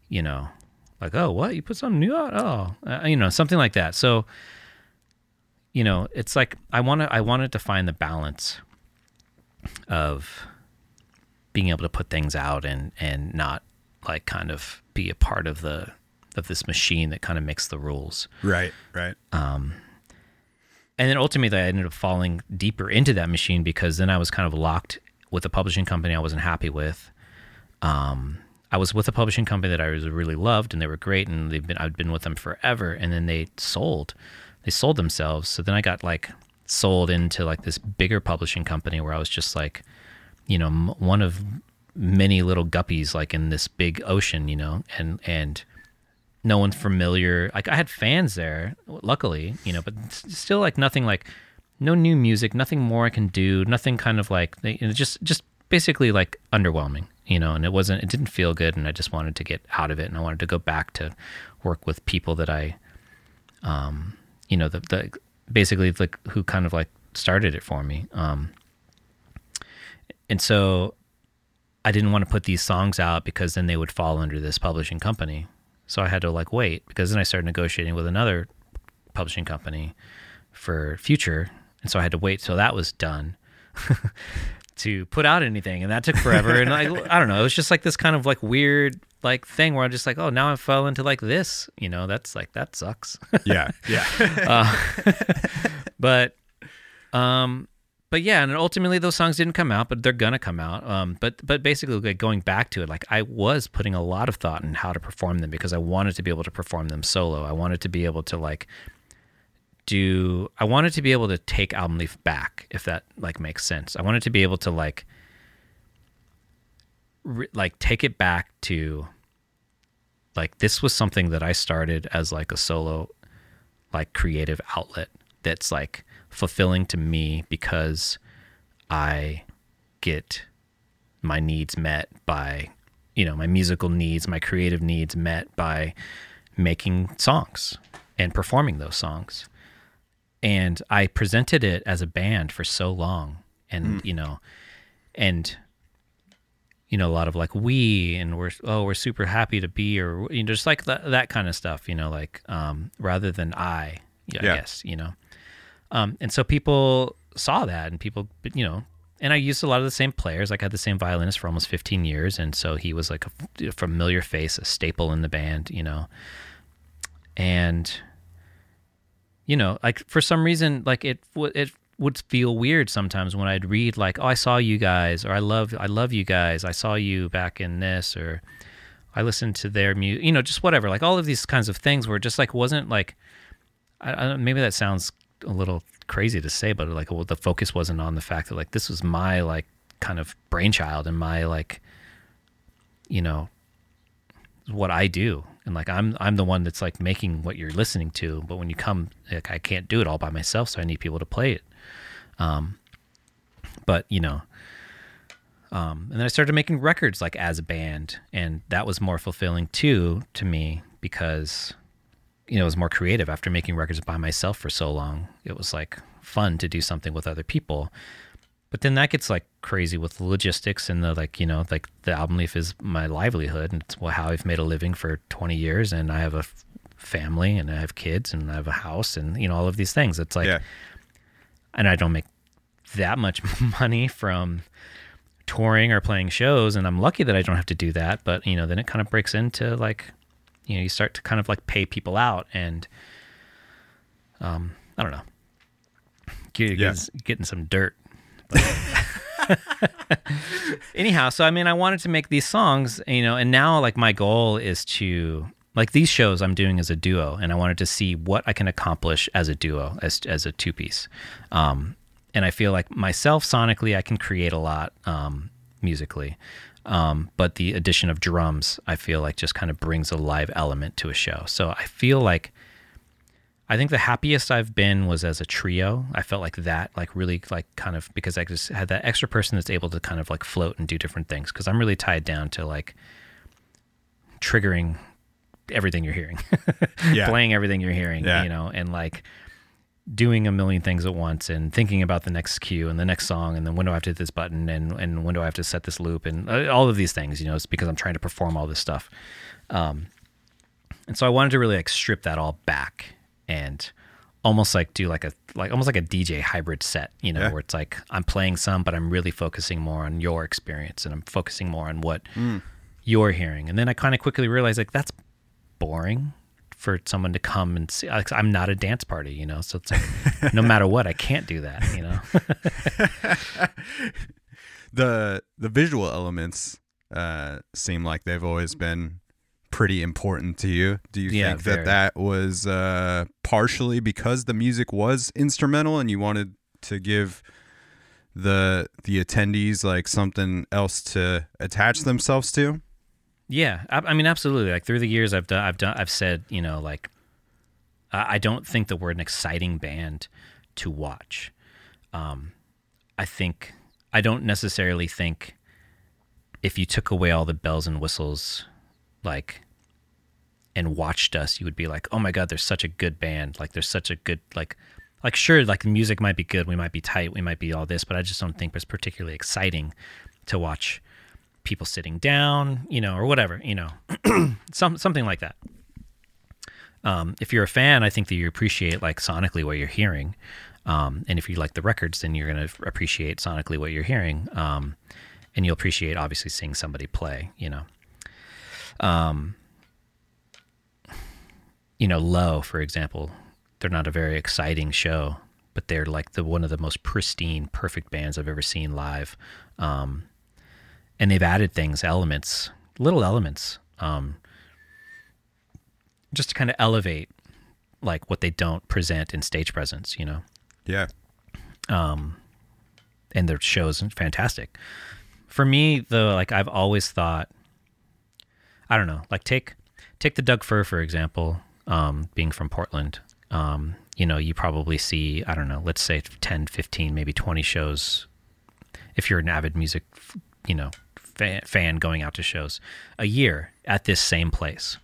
you know, like oh, what you put something new out? Oh, uh, you know, something like that. So you know, it's like I want to I wanted to find the balance of being able to put things out and and not like kind of be a part of the of this machine that kind of makes the rules. right, right. And then ultimately I ended up falling deeper into that machine because then I was kind of locked with a publishing company I wasn't happy with. Um I was with a publishing company that I was really loved and they were great and they've been I've been with them forever and then they sold. They sold themselves. So then I got like sold into like this bigger publishing company where I was just like, you know, one of many little guppies like in this big ocean, you know, and and no one's familiar. Like I had fans there, luckily, you know, but still like nothing like no new music, nothing more I can do, nothing kind of like you know, just just basically like underwhelming, you know, and it wasn't, it didn't feel good. And I just wanted to get out of it. And I wanted to go back to work with people that I, um, you know, the, the basically like who kind of like started it for me. Um, and so I didn't want to put these songs out because then they would fall under this publishing company. So I had to like wait because then I started negotiating with another publishing company for future. And so I had to wait till that was done to put out anything. And that took forever. and like, I don't know, it was just like this kind of like weird like thing where I'm just like, oh, now I fell into like this, you know, that's like, that sucks. Yeah. Yeah. uh, but, um, but yeah, and ultimately those songs didn't come out, but they're gonna come out. Um, but but basically, like going back to it, like I was putting a lot of thought in how to perform them because I wanted to be able to perform them solo. I wanted to be able to like do. I wanted to be able to take Album Leaf back, if that like makes sense. I wanted to be able to like re- like take it back to like this was something that I started as like a solo like creative outlet that's like fulfilling to me because I get my needs met by you know my musical needs my creative needs met by making songs and performing those songs. And I presented it as a band for so long and you know and you know a lot of like we and we're oh we're super happy to be or you know just like that that kind of stuff you know like um rather than I yeah, I Yeah. guess you know um and so people saw that and people you know and I used a lot of the same players. Like I had the same violinist for almost 15 years. And so he was like a familiar face a staple in the band you know. And you know like for some reason like it it would feel weird sometimes when I'd read like oh I saw you guys or I love I love you guys. I saw you back in this or I listened to their music you know just whatever. Like all of these kinds of things were just like wasn't like I, I maybe that sounds a little crazy to say but like well, the focus wasn't on the fact that like this was my like kind of brainchild and my like you know what I do. And like I'm I'm the one that's like making what you're listening to, but when you come like I can't do it all by myself, so I need people to play it. Um but you know um and then I started making records like as a band and that was more fulfilling too to me because you know, it was more creative after making records by myself for so long. It was like fun to do something with other people. But then that gets like crazy with logistics and the like, you know, like the album leaf is my livelihood and it's how I've made a living for 20 years and I have a family and I have kids and I have a house and you know all of these things. It's like yeah. and I don't make that much money from touring or playing shows and I'm lucky that I don't have to do that, but you know, then it kind of breaks into like you know, you start to kind of like pay people out and um I don't know. Get, Yeah. getting, getting some dirt. anyhow so i mean i wanted to make these songs you know and now like my goal is to like these shows i'm doing as a duo and i wanted to see what i can accomplish as a duo as as a two piece um and i feel like myself sonically i can create a lot um musically um but the addition of drums i feel like just kind of brings a live element to a show so i feel like I think the happiest I've been was as a trio. I felt like that, like really, like kind of because I just had that extra person that's able to kind of like float and do different things. Because I'm really tied down to like triggering everything you're hearing, Yeah. playing everything you're hearing, Yeah. you know, and like doing a million things at once and thinking about the next cue and the next song and then when do I have to hit this button and and when do I have to set this loop and uh, all of these things, you know, it's because I'm trying to perform all this stuff. Um, and so I wanted to really like strip that all back and almost like do like a like almost like a DJ hybrid set, you know, Yeah. where it's like I'm playing some, but I'm really focusing more on your experience and I'm focusing more on what you're hearing. And then I kind of quickly realized like that's boring for someone to come and see. Like, I'm not a dance party, you know, so it's like no matter what, I can't do that, you know. the the visual elements uh, seem like they've always been pretty important to you. Do you Yeah, think very. that that was uh, partially because the music was instrumental and you wanted to give the the attendees like something else to attach themselves to? Yeah, I, I mean, absolutely. Like through the years, I've done, I've done, I've said, you know, like I, I don't think that we're an exciting band to watch. Um, I think I don't necessarily think if you took away all the bells and whistles, like, and watched us, you would be like, oh my god, there's such a good band. Like, there's such a good like, like sure, like the music might be good, we might be tight, we might be all this, but I just don't think it's particularly exciting to watch people sitting down, you know, or whatever, you know, some something like that. Um, if you're a fan, I think that you appreciate like sonically what you're hearing, um, and if you like the records, then you're going to appreciate sonically what you're hearing, um, and you'll appreciate obviously seeing somebody play, you know. Um, you know, Low, for example, they're not a very exciting show, but they're like the one of the most pristine, perfect bands I've ever seen live. Um, and they've added things, elements, little elements, um, just to kind of elevate like what they don't present in stage presence, you know. Yeah. Um, and their shows are fantastic. For me, though, like I've always thought, I don't know, like take take the Doug Fir for example. Um, being from Portland, um, you know, you probably see, I don't know, let's say 10, 15, maybe 20 shows. If you're an avid music, you know, fan, fan going out to shows a year at this same place,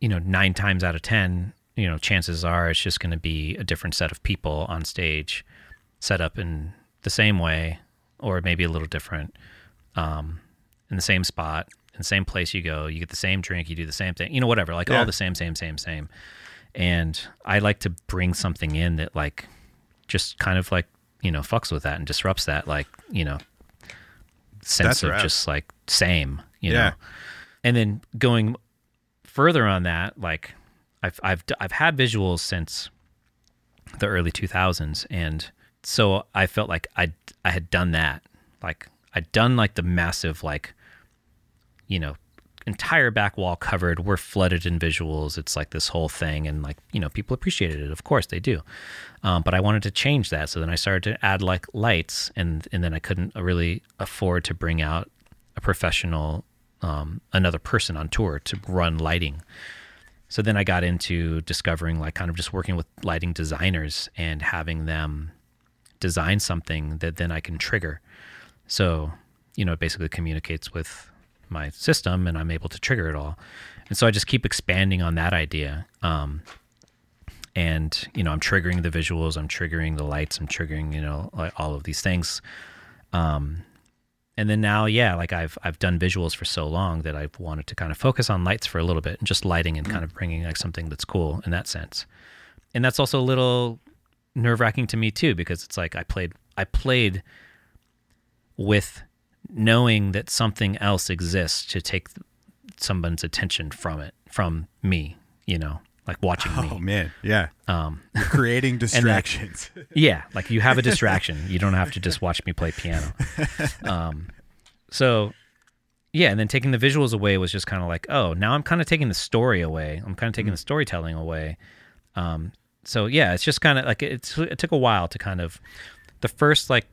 you know, nine times out of 10, you know, chances are it's just going to be a different set of people on stage set up in the same way or maybe a little different um, in the same spot in the same place you go you get the same drink you do the same thing you know whatever like Yeah. all the same same same same and i like to bring something in that like just kind of like you know fucks with that and disrupts that like you know sense That's of just like same you Yeah. know and then going further on that like i've i've i've had visuals since the early 2000s and so i felt like i i had done that. Like i'd done like the massive like you know entire back wall covered. We're flooded in visuals. It's like this whole thing and like you know people appreciated it. Of course they do. Um, but i wanted to change that so then i started to add like lights and and then i couldn't really afford to bring out a professional um, another person on tour to run lighting. So then I got into discovering like kind of just working with lighting designers and having them design something that then I can trigger. So, you know, it basically communicates with my system and I'm able to trigger it all. And so I just keep expanding on that idea. Um, and, you know, I'm triggering the visuals, I'm triggering the lights, I'm triggering, you know, all of these things. Um, and then now yeah like i've i've done visuals for so long that i've wanted to kind of focus on lights for a little bit and just lighting and kind of bringing like something that's cool in that sense and that's also a little nerve-wracking to me too because it's like i played i played with knowing that something else exists to take someone's attention from it from me you know like watching me Oh man, yeah. um creating distractions. yeah, like you have a distraction. you don't have to just watch me play piano. Um, so yeah, and then taking the visuals away was just kind of like, oh, now I'm kind of taking the story away. I'm kind of taking the storytelling away. Um, so yeah, it's just kind of like it's it took a while to kind of the first like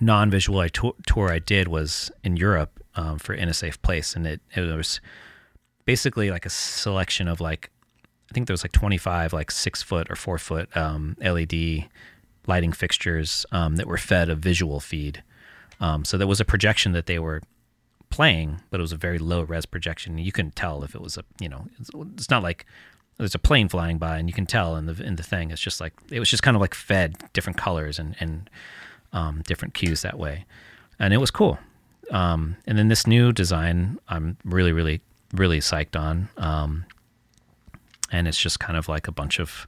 non-visual I tour, tour I did was in Europe um, for In a Safe Place, and it it was basically like a selection of like I think there was like 25 like six foot or four foot um, LED lighting fixtures um, that were fed a visual feed. Um, so there was a projection that they were playing, but it was a very low res projection. You couldn't tell if it was a you know it's, it's not like there's a plane flying by and you can tell in the in the thing. It's just like it was just kind of like fed different colors and and um, different cues that way, and it was cool. Um, and then this new design, I'm really really really psyched on. Um, and it's just kind of like a bunch of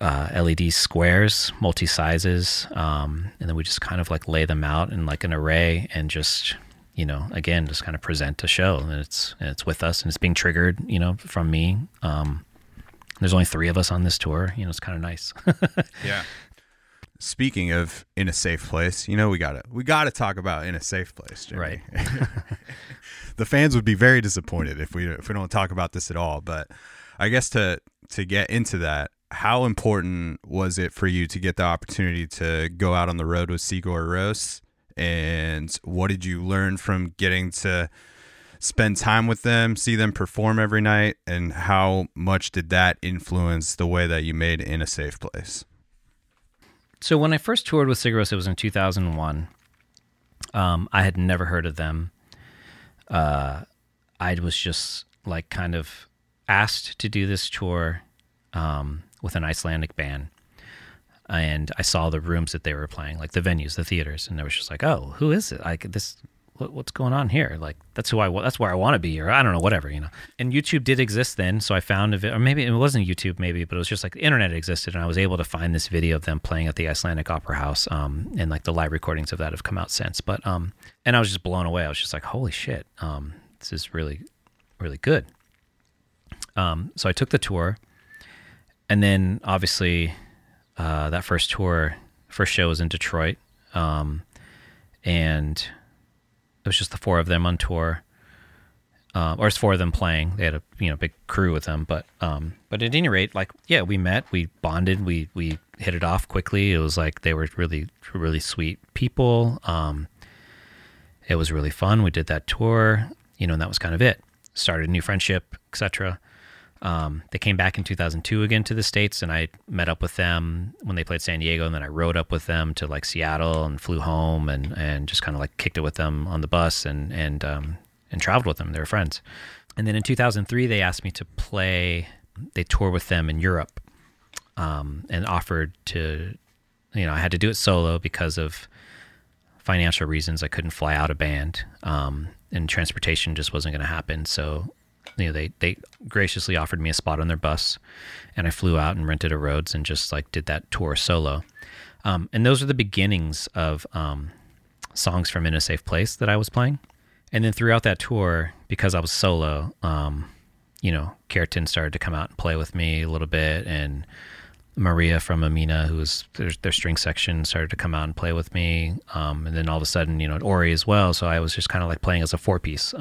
uh, LED squares, multi sizes, um, and then we just kind of like lay them out in like an array and just you know again just kind of present a show and it's and it's with us and it's being triggered you know from me. Um, there's only three of us on this tour. You know, it's kind of nice. yeah. Speaking of in a safe place, you know we got to we got to talk about in a safe place, Jimmy. Right. the fans would be very disappointed if we if we don't talk about this at all. But I guess to to get into that, how important was it for you to get the opportunity to go out on the road with Sigur Rós? And what did you learn from getting to spend time with them, see them perform every night, and how much did that influence the way that you made in a safe place? So when I first toured with Sigur Rós, it was in 2001. Um, I had never heard of them. Uh, I was just like kind of asked to do this tour um, with an Icelandic band. And I saw the rooms that they were playing, like the venues, the theaters, and I was just like, "Oh, who is it? Like this, what, what's going on here? Like that's who I, that's where I want to be, or I don't know, whatever, you know." And YouTube did exist then, so I found a vi- or maybe it wasn't YouTube, maybe, but it was just like the internet existed, and I was able to find this video of them playing at the Icelandic Opera House, um, and like the live recordings of that have come out since. But um, and I was just blown away. I was just like, "Holy shit, um, this is really, really good." Um, so I took the tour, and then obviously uh, that first tour, first show was in Detroit, um, and it was just the four of them on tour, uh, or it's four of them playing. They had a you know big crew with them, but um, but at any rate, like yeah, we met, we bonded, we we hit it off quickly. It was like they were really really sweet people. Um, it was really fun. We did that tour, you know, and that was kind of it. Started a new friendship, etc. Um, they came back in 2002 again to the states, and I met up with them when they played San Diego, and then I rode up with them to like Seattle and flew home and and just kind of like kicked it with them on the bus and and um, and traveled with them. They were friends. And then in 2003, they asked me to play. They tour with them in Europe, um, and offered to, you know, I had to do it solo because of financial reasons. I couldn't fly out a band, um, and transportation just wasn't going to happen. So you know, they they graciously offered me a spot on their bus, and I flew out and rented a Rhodes and just like did that tour solo. Um, and those are the beginnings of um, songs from In a Safe Place that I was playing. And then throughout that tour, because I was solo, um, you know, Kjartan started to come out and play with me a little bit, and Maria from Amiina, who was their, their string section, started to come out and play with me. Um, and then all of a sudden, you know, Orri as well. So I was just kind of like playing as a four piece.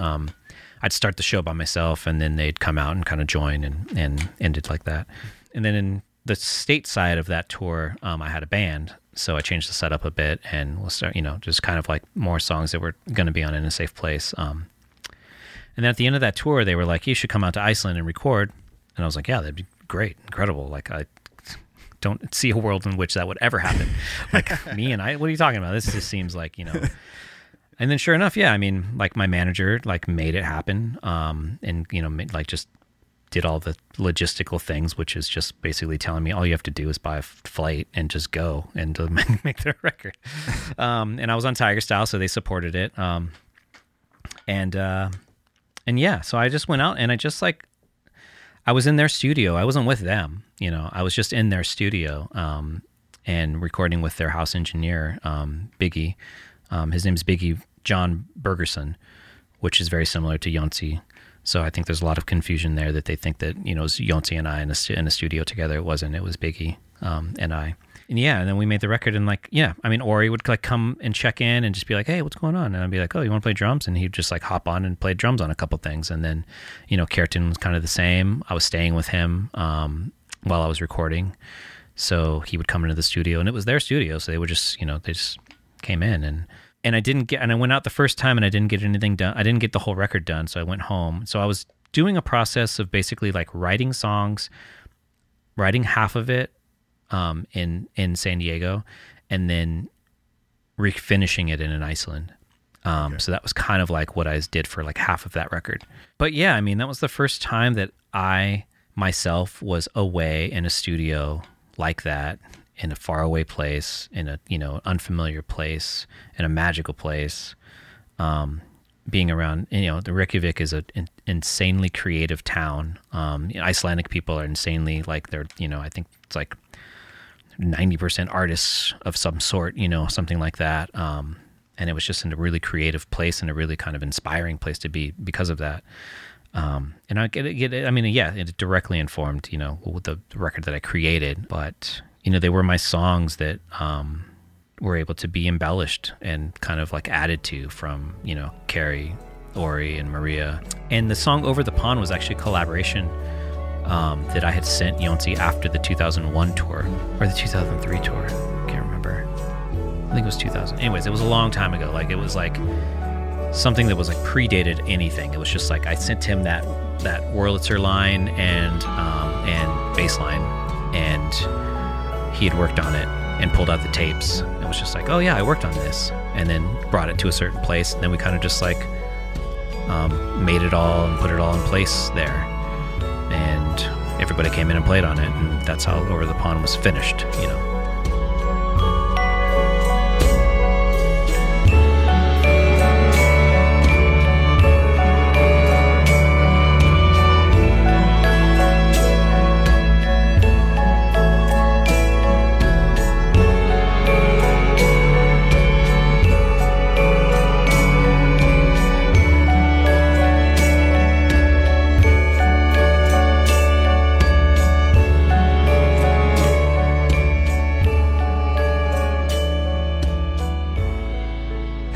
I'd start the show by myself, and then they'd come out and kind of join, and and ended like that. And then in the state side of that tour, um, I had a band, so I changed the setup a bit, and we'll start, you know, just kind of like more songs that were going to be on in a safe place. Um, and then at the end of that tour, they were like, "You should come out to Iceland and record," and I was like, "Yeah, that'd be great, incredible." Like I don't see a world in which that would ever happen. like me and I, what are you talking about? This just seems like you know. And then sure enough, yeah, I mean, like my manager like made it happen, um, and you know, made, like just did all the logistical things, which is just basically telling me all you have to do is buy a flight and just go and make their record. Um, and I was on Tiger Style, so they supported it. Um, and uh, and yeah, so I just went out and I just like I was in their studio. I wasn't with them, you know. I was just in their studio um, and recording with their house engineer, um, Biggi. Um, his name's Biggi John Birgisson, which is very similar to Jónsi. So I think there's a lot of confusion there that they think that you know it was Jónsi and I in a, in a studio together. It wasn't. It was Biggi um, and I. And yeah, and then we made the record and like yeah, I mean Orri would like come and check in and just be like, hey, what's going on? And I'd be like, oh, you want to play drums? And he'd just like hop on and play drums on a couple things. And then you know Kjartan was kind of the same. I was staying with him um, while I was recording, so he would come into the studio and it was their studio, so they would just you know they just came in and and I didn't get and I went out the first time and I didn't get anything done. I didn't get the whole record done, so I went home. So I was doing a process of basically like writing songs, writing half of it um, in in San Diego, and then refinishing it in, in Iceland. Um, So that was kind of like what I did for like half of that record. But yeah, I mean that was the first time that I myself was away in a studio like that in a faraway place, in a you know unfamiliar place, in a magical place, um, being around. You know, the Reykjavik is an in, insanely creative town. Um, Icelandic people are insanely like they're you know I think it's like ninety percent artists of some sort. You know, something like that. Um, and it was just in a really creative place and a really kind of inspiring place to be because of that. Um, and I get it, get it. I mean, yeah, it directly informed, you know, the record that I created, but you know, they were my songs that um, were able to be embellished and kind of like added to from, you know, Kjarri, Orri, and Maria. And the song Over the Pond was actually a collaboration um, that I had sent Jónsi after the 2001 tour or the 2003 tour. I Can't remember. I think it was 2000. Anyways, it was a long time ago. Like, it was like something that was like predated anything. It was just like I sent him that that Wurlitzer line and um, and bass line, and he had worked on it and pulled out the tapes. It was just like, oh yeah, I worked on this. and then brought it to a certain place. And then we kind of just like um, made it all and put it all in place there. And everybody came in and played on it, and that's how Over the Pond was finished, you know.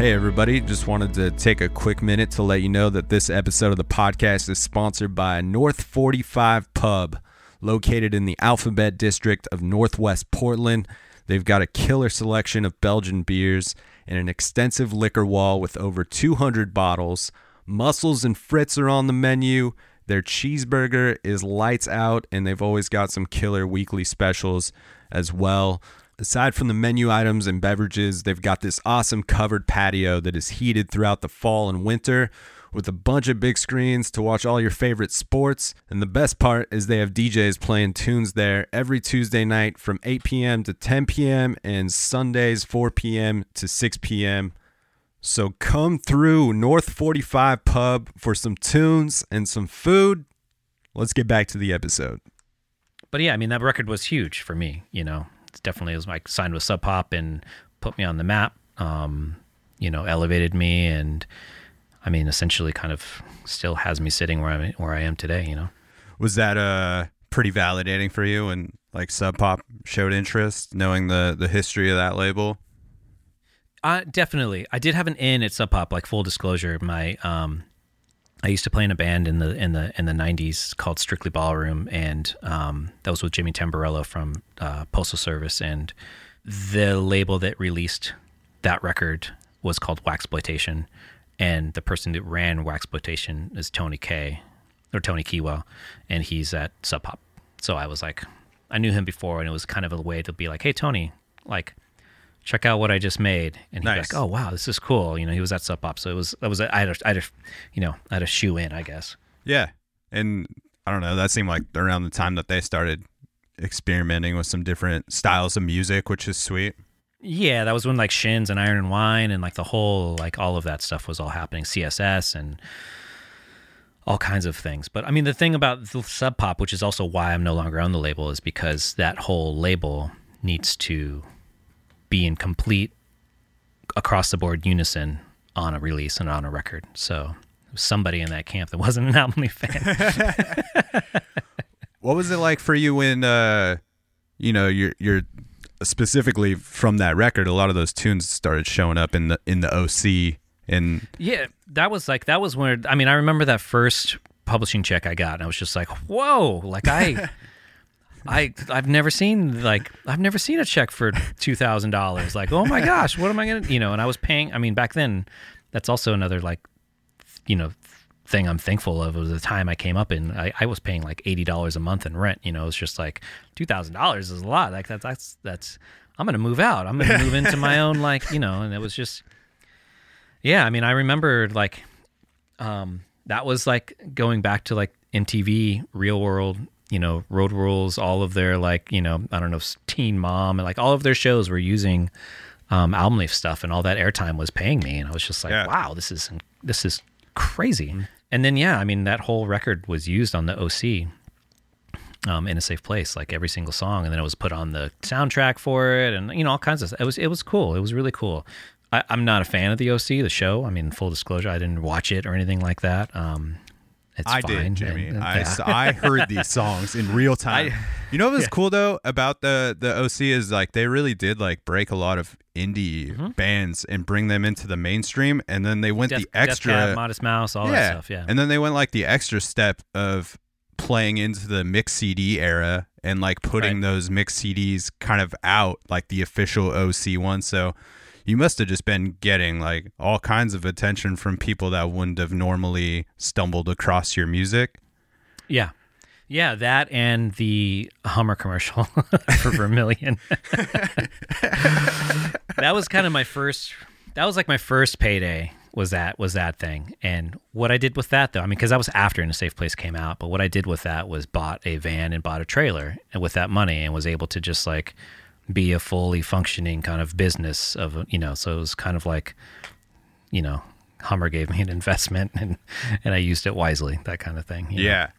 Hey, everybody. Just wanted to take a quick minute to let you know that this episode of the podcast is sponsored by North 45 Pub, located in the Alphabet District of Northwest Portland. They've got a killer selection of Belgian beers and an extensive liquor wall with over 200 bottles. Mussels and Frites are on the menu. Their cheeseburger is lights out, and they've always got some killer weekly specials as well. Aside from the menu items and beverages, they've got this awesome covered patio that is heated throughout the fall and winter with a bunch of big screens to watch all your favorite sports. And the best part is they have DJs playing tunes there every Tuesday night from 8 p.m. to 10 p.m. and Sundays 4 p.m. to 6 p.m. So come through North 45 Pub for some tunes and some food. Let's get back to the episode. But yeah, I mean, that record was huge for me, you know. Definitely was like signed with Sub Pop and put me on the map. Um, you know, elevated me, and I mean, essentially, kind of still has me sitting where I'm where I am today. You know, Was that uh pretty validating for you and like Sub Pop showed interest knowing the the history of that label? uh, definitely. I did have an in at Sub Pop. Like full disclosure, my um, I used to play in a band in the in the in the '90s called Strictly Ballroom, and um, that was with Jimmy Tamborello from uh, Postal Service, and the label that released that record was called Waxploitation, and the person that ran Waxploitation is Tony K, or Tony Kiewel, and he's at Sub Pop. So I was like, I knew him before, and it was kind of a way to be like, hey Tony, like check out what I just made. And he's Nice. like, oh wow, this is cool. You know, he was at Sub Pop, so it was that was a, I had a, I had a, you know I had a shoe in, I guess. Yeah. And I don't know, that seemed like around the time that they started experimenting with some different styles of music, which is sweet. Yeah, that was when like Shins and Iron and Wine and like the whole like all of that stuff was all happening. CSS and all kinds of things. But I mean, the thing about the Sub Pop, which is also why I'm no longer on the label, is because that whole label needs to be in complete across the board unison on a release and on a record. So somebody in that camp that wasn't an Album Leaf fan. What was it like for you when uh you know, you're you're specifically from that record, a lot of those tunes started showing up in the in the OC and Yeah, that was like that was when I mean I remember that first publishing check I got and I was just like, "Whoa, like I I I've never seen like I've never seen a check for $2,000. Like, "Oh my gosh, what am I going to, you know, and I was paying I mean back then that's also another like you know thing I'm thankful of was the time I came up in I, I was paying like $80 a month in rent, you know, it's just like $2,000 is a lot. Like that's that's that's I'm going to move out. I'm going to move into my own like, you know, and it was just yeah, I mean, I remember like um, that was like going back to like MTV, Real World, you know, Road Rules, all of their like, you know, I don't know, Teen Mom, and like all of their shows were using um, Album Leaf stuff, and all that airtime was paying me, and I was just like, Yeah. wow, this is this is crazy. And then yeah, I mean, that whole record was used on the OC. Um, in a safe place, like every single song, and then it was put on the soundtrack for it, and you know all kinds of. It was it was cool. It was really cool. I, I'm not a fan of the OC, the show. I mean, full disclosure, I didn't watch it or anything like that. Um, it's I fine. did, Jimmy. and- and- I, yeah. I heard these songs in real time. you know what was cool though about the the OC is like they really did like break a lot of indie mm-hmm. bands and bring them into the mainstream, and then they went Death, the extra Cab, Modest Mouse, all that stuff. Yeah. And then they went like the extra step of playing into the mix CD era and like putting Right. those mix CDs kind of out like the official OC one. So you must have just been getting like all kinds of attention from people that wouldn't have normally stumbled across your music. yeah. Yeah, that and the Hummer commercial for Vermilion. that was kind of my first that was like my first payday was that was that thing and what i did with that though i mean because that was after in a safe place came out but what i did with that was bought a van and bought a trailer and with that money and was able to just like be a fully functioning kind of business of you know so it was kind of like you know hummer gave me an investment and and i used it wisely that kind of thing you know? Yeah.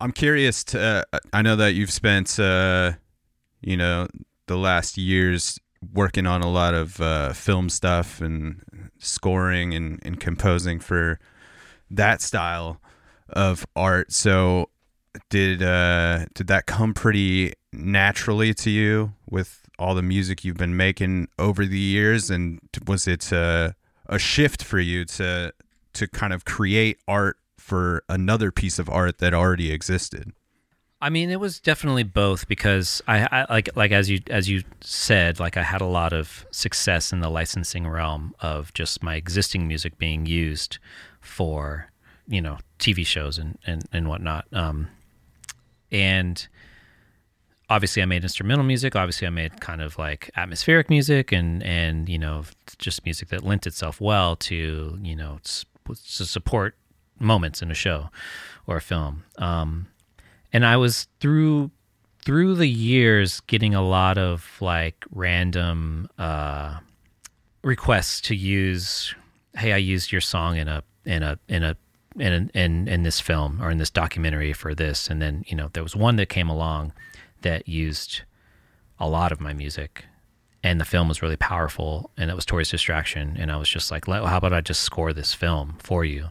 I'm curious to uh, I know that you've spent uh you know the last years working on a lot of uh film stuff and scoring and, and composing for that style of art. So did uh did that come pretty naturally to you with all the music you've been making over the years and was it uh, a shift for you to to kind of create art for another piece of art that already existed. I mean, it was definitely both because I, I like like as you as you said, like I had a lot of success in the licensing realm of just my existing music being used for you know TV shows and and and whatnot. Um, and obviously, I made instrumental music. Obviously, I made kind of like atmospheric music and and you know just music that lent itself well to you know to support moments in a show or a film. Um, and I was through through the years getting a lot of like random uh, requests to use. Hey, I used your song in a in a in a in in in this film or in this documentary for this, and then you know there was one that came along that used a lot of my music, and the film was really powerful, and it was Tori's distraction, and I was just like, "Let- how about I just score this film for you?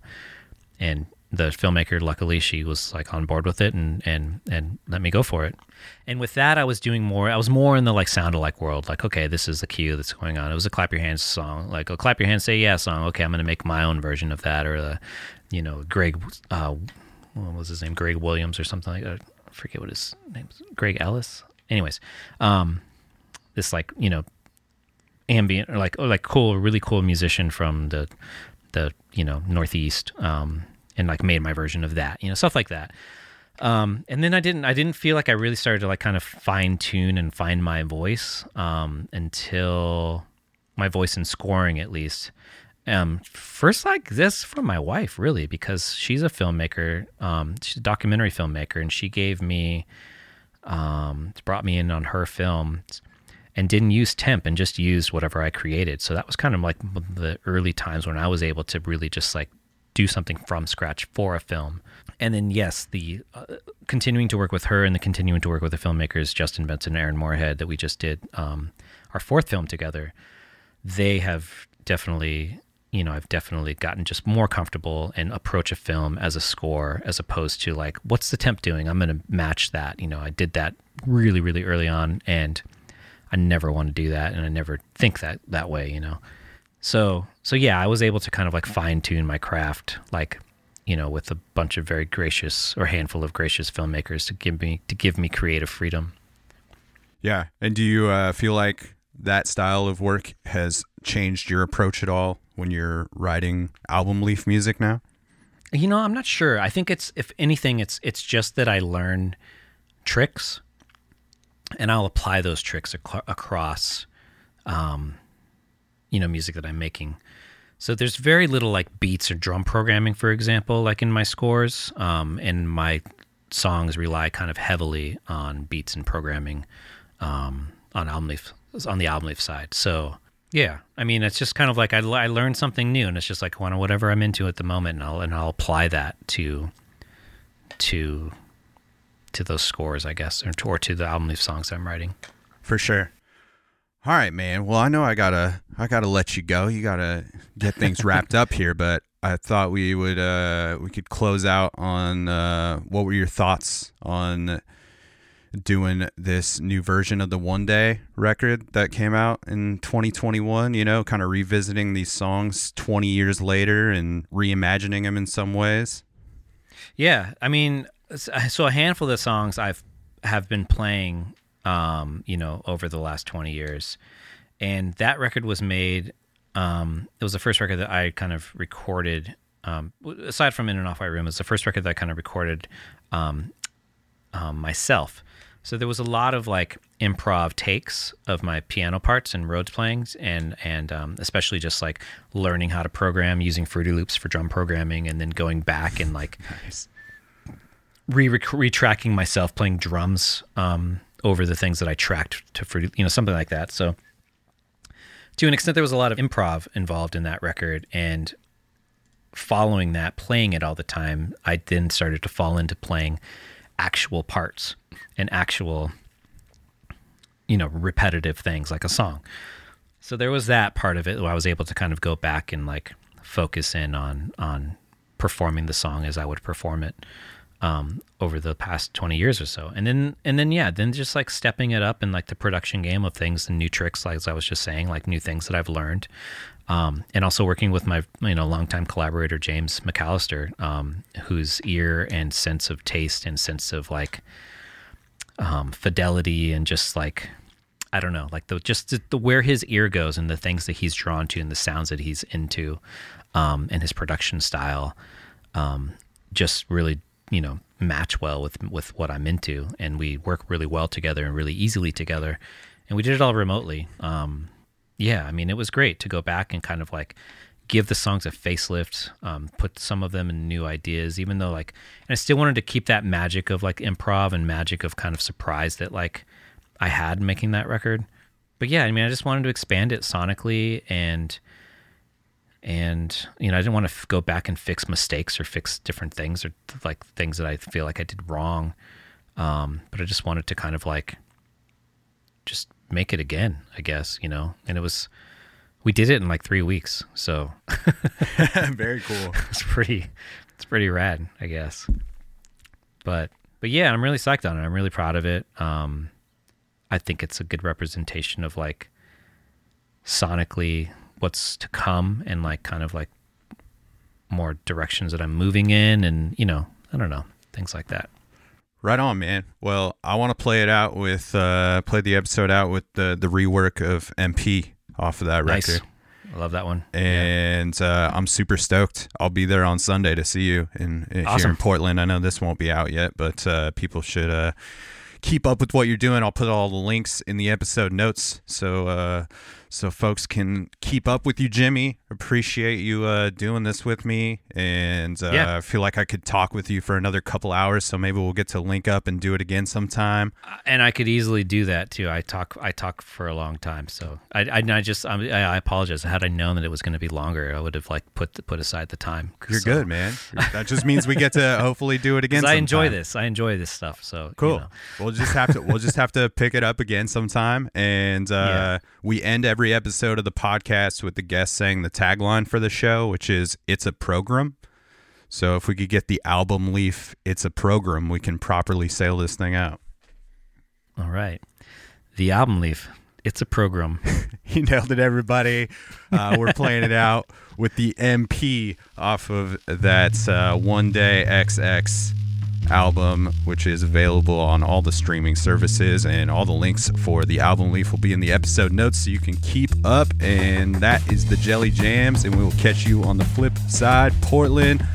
and the filmmaker luckily she was like on board with it and and and let me go for it. And with that i was doing more i was more in the like sound alike world like okay this is the cue that's going on. It was a clap your hands song like a clap your hands say yeah song. Okay i'm gonna make my own version of that or the you know greg uh what was his name? Greg williams or something like that forget what his name is greg ellis? Anyways um this like you know ambient or like or like cool really cool musician from the the you know northeast um and like made my version of that you know stuff like that. Um and then i didn't i didn't feel like i really started to like kind of fine tune and find my voice um until my voice in scoring at least um first like this from my wife really because she's a filmmaker um she's a documentary filmmaker and she gave me um brought me in on her film and didn't use temp and just used whatever I created. So that was kind of like the early times when I was able to really just like do something from scratch for a film. And then yes, the uh, continuing to work with her and the continuing to work with the filmmakers Justin Benson and Aaron Moorhead that we just did um, our fourth film together. They have definitely, you know, I've definitely gotten just more comfortable and approach a film as a score as opposed to like, what's the temp doing? I'm going to match that. You know, I did that really, really early on and I never want to do that and I never think that that way, you know. So so yeah, I was able to kind of like fine tune my craft like, you know, with a bunch of very gracious or handful of gracious filmmakers to give me to give me creative freedom. Yeah. And do you uh, feel like that style of work has changed your approach at all when you're writing album leaf music now? You know, I'm not sure. I think it's if anything it's it's just that I learn tricks and I'll apply those tricks ac- across um you know, music that I'm making. So there's very little like beats or drum programming, for example, like in my scores. Um, and my songs rely kind of heavily on beats and programming um, on album leaf on the album leaf side. So yeah, I mean, it's just kind of like I, I learned something new, and it's just like whatever I'm into at the moment, and I'll and I'll apply that to to to those scores, I guess, or to, or to the album leaf songs I'm writing. For sure. All right, man. Well, I know I gotta I gotta let you go. You gotta get things wrapped up here, but I thought we would uh we could close out on uh what were your thoughts on doing this new version of the One Day record that came out in 2021, you know, kind of revisiting these songs 20 years later and reimagining them in some ways. Yeah, I mean, so a handful of the songs I've have been playing, um, you know, over the last twenty years, and that record was made. Um, it was the first record that I kind of recorded. Um, aside from In and Off White Room, it was the first record that I kind of recorded um, um, myself. So there was a lot of like improv takes of my piano parts and Rhodes playings, and and um, especially just like learning how to program using Fruity Loops for drum programming, and then going back and like Nice. re retracking myself playing drums um, over the things that I tracked to Fruity, you know, something like that. So to an extent, there was a lot of improv involved in that record, and following that, playing it all the time, I then started to fall into playing actual parts and actual, you know, repetitive things like a song. So there was that part of it where I was able to kind of go back and like focus in on on performing the song as I would perform it um, over the past 20 years or so. And then, and then, yeah, then just like stepping it up in like the production game of things and new tricks, like as I was just saying, like new things that I've learned. Um, and also working with my, you know, longtime collaborator, James McAlister, um, whose ear and sense of taste and sense of like, um, fidelity and just like, I don't know, like the, just the, the, where his ear goes and the things that he's drawn to and the sounds that he's into, um, and his production style, um, just really you know match well with with what I'm into, and we work really well together and really easily together, and we did it all remotely. Um, yeah, I mean it was great to go back and kind of like give the songs a facelift, um, put some of them in new ideas, even though like, and I still wanted to keep that magic of like improv and magic of kind of surprise that like I had making that record. But yeah, I mean, I just wanted to expand it sonically and and you know i didn't want to f- go back and fix mistakes or fix different things or like things that i feel like i did wrong um, but i just wanted to kind of like just make it again i guess you know and it was we did it in like three weeks so. Very cool. It's pretty it's pretty rad i guess. But but yeah i'm really psyched on it. I'm really proud of it. Um, i think it's a good representation of like sonically what's to come and like kind of like more directions that I'm moving in and you know, I don't know, things like that. Right on, man. Well, I want to play it out with uh play the episode out with the the rework of MP off of that Nice. record. I love that one. And uh, I'm super stoked. I'll be there on Sunday to see you in, in here in Portland. I know this won't be out yet, but uh, people should uh, keep up with what you're doing. I'll put all the links in the episode notes so uh, so folks can keep up with you, Jimmy. Appreciate you uh, doing this with me, and uh, Yeah. I feel like I could talk with you for another couple hours. So maybe we'll get to link up and do it again sometime. And I could easily do that too. I talk I talk for a long time, so I I, I just I, I apologize. Had I known that it was going to be longer, I would have like put put aside the time. You're So- good, man. That just means we get to hopefully do it again. I enjoy this. I enjoy this stuff. So you Cool. know. We'll just have to we'll just have to pick it up again sometime. And uh, Yeah. we end every episode of the podcast with the guest saying the tagline for the show, which is "It's a program." So if we could get the album leaf, "It's a program," we can properly sail this thing out. All right. The album leaf. It's a program. He nailed it, everybody. Uh, we're playing it out with the MP off of that uh, One Day XX album, which is available on all the streaming services, and all the links for the album leaf will be in the episode notes so you can keep up. And that is the Jelly Jams, and we will catch you on the flip side, Portland,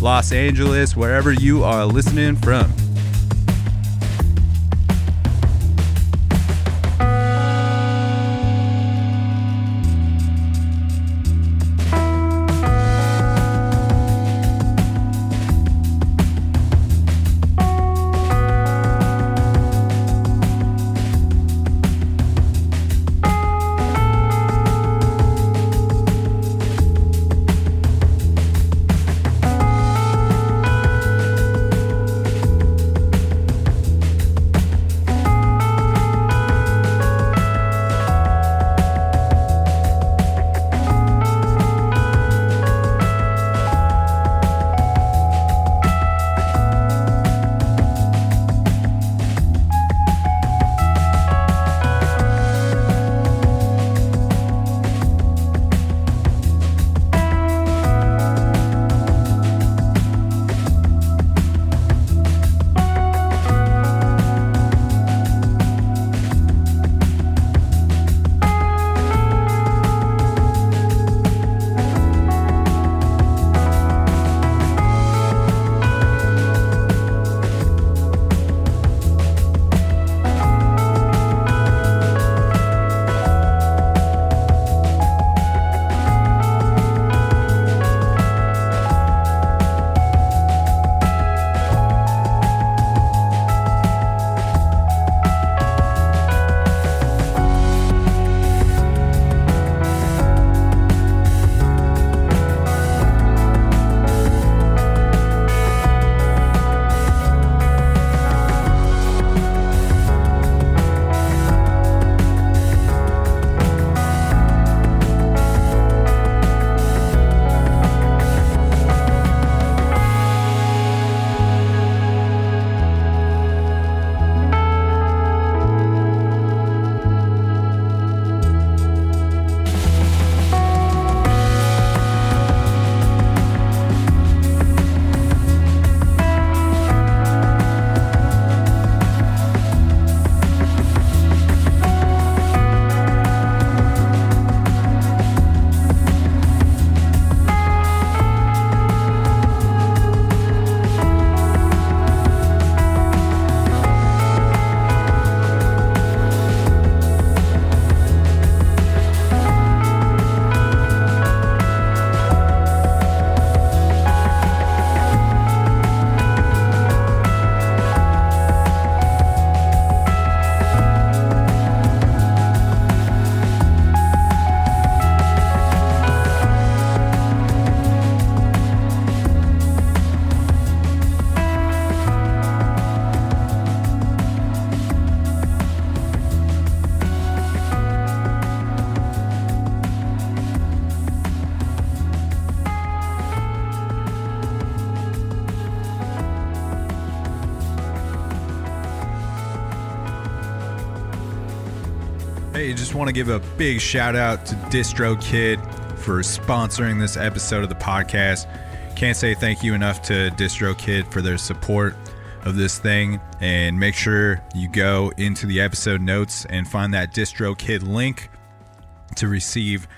Los Angeles, wherever you are listening from. Give a big shout out to DistroKid for sponsoring this episode of the podcast. Can't say thank you enough to DistroKid for their support of this thing. And make sure you go into the episode notes and find that DistroKid link to receive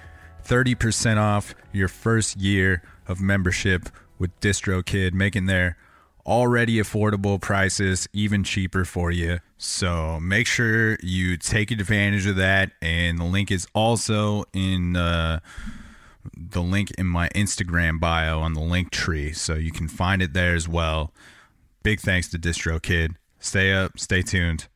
30% off your first year of membership with DistroKid, making their already affordable prices even cheaper for you. So make sure you take advantage of that. And the link is also in uh, the link in my Instagram bio on the link tree. So you can find it there as well. Big thanks to DistroKid. Stay up, stay tuned.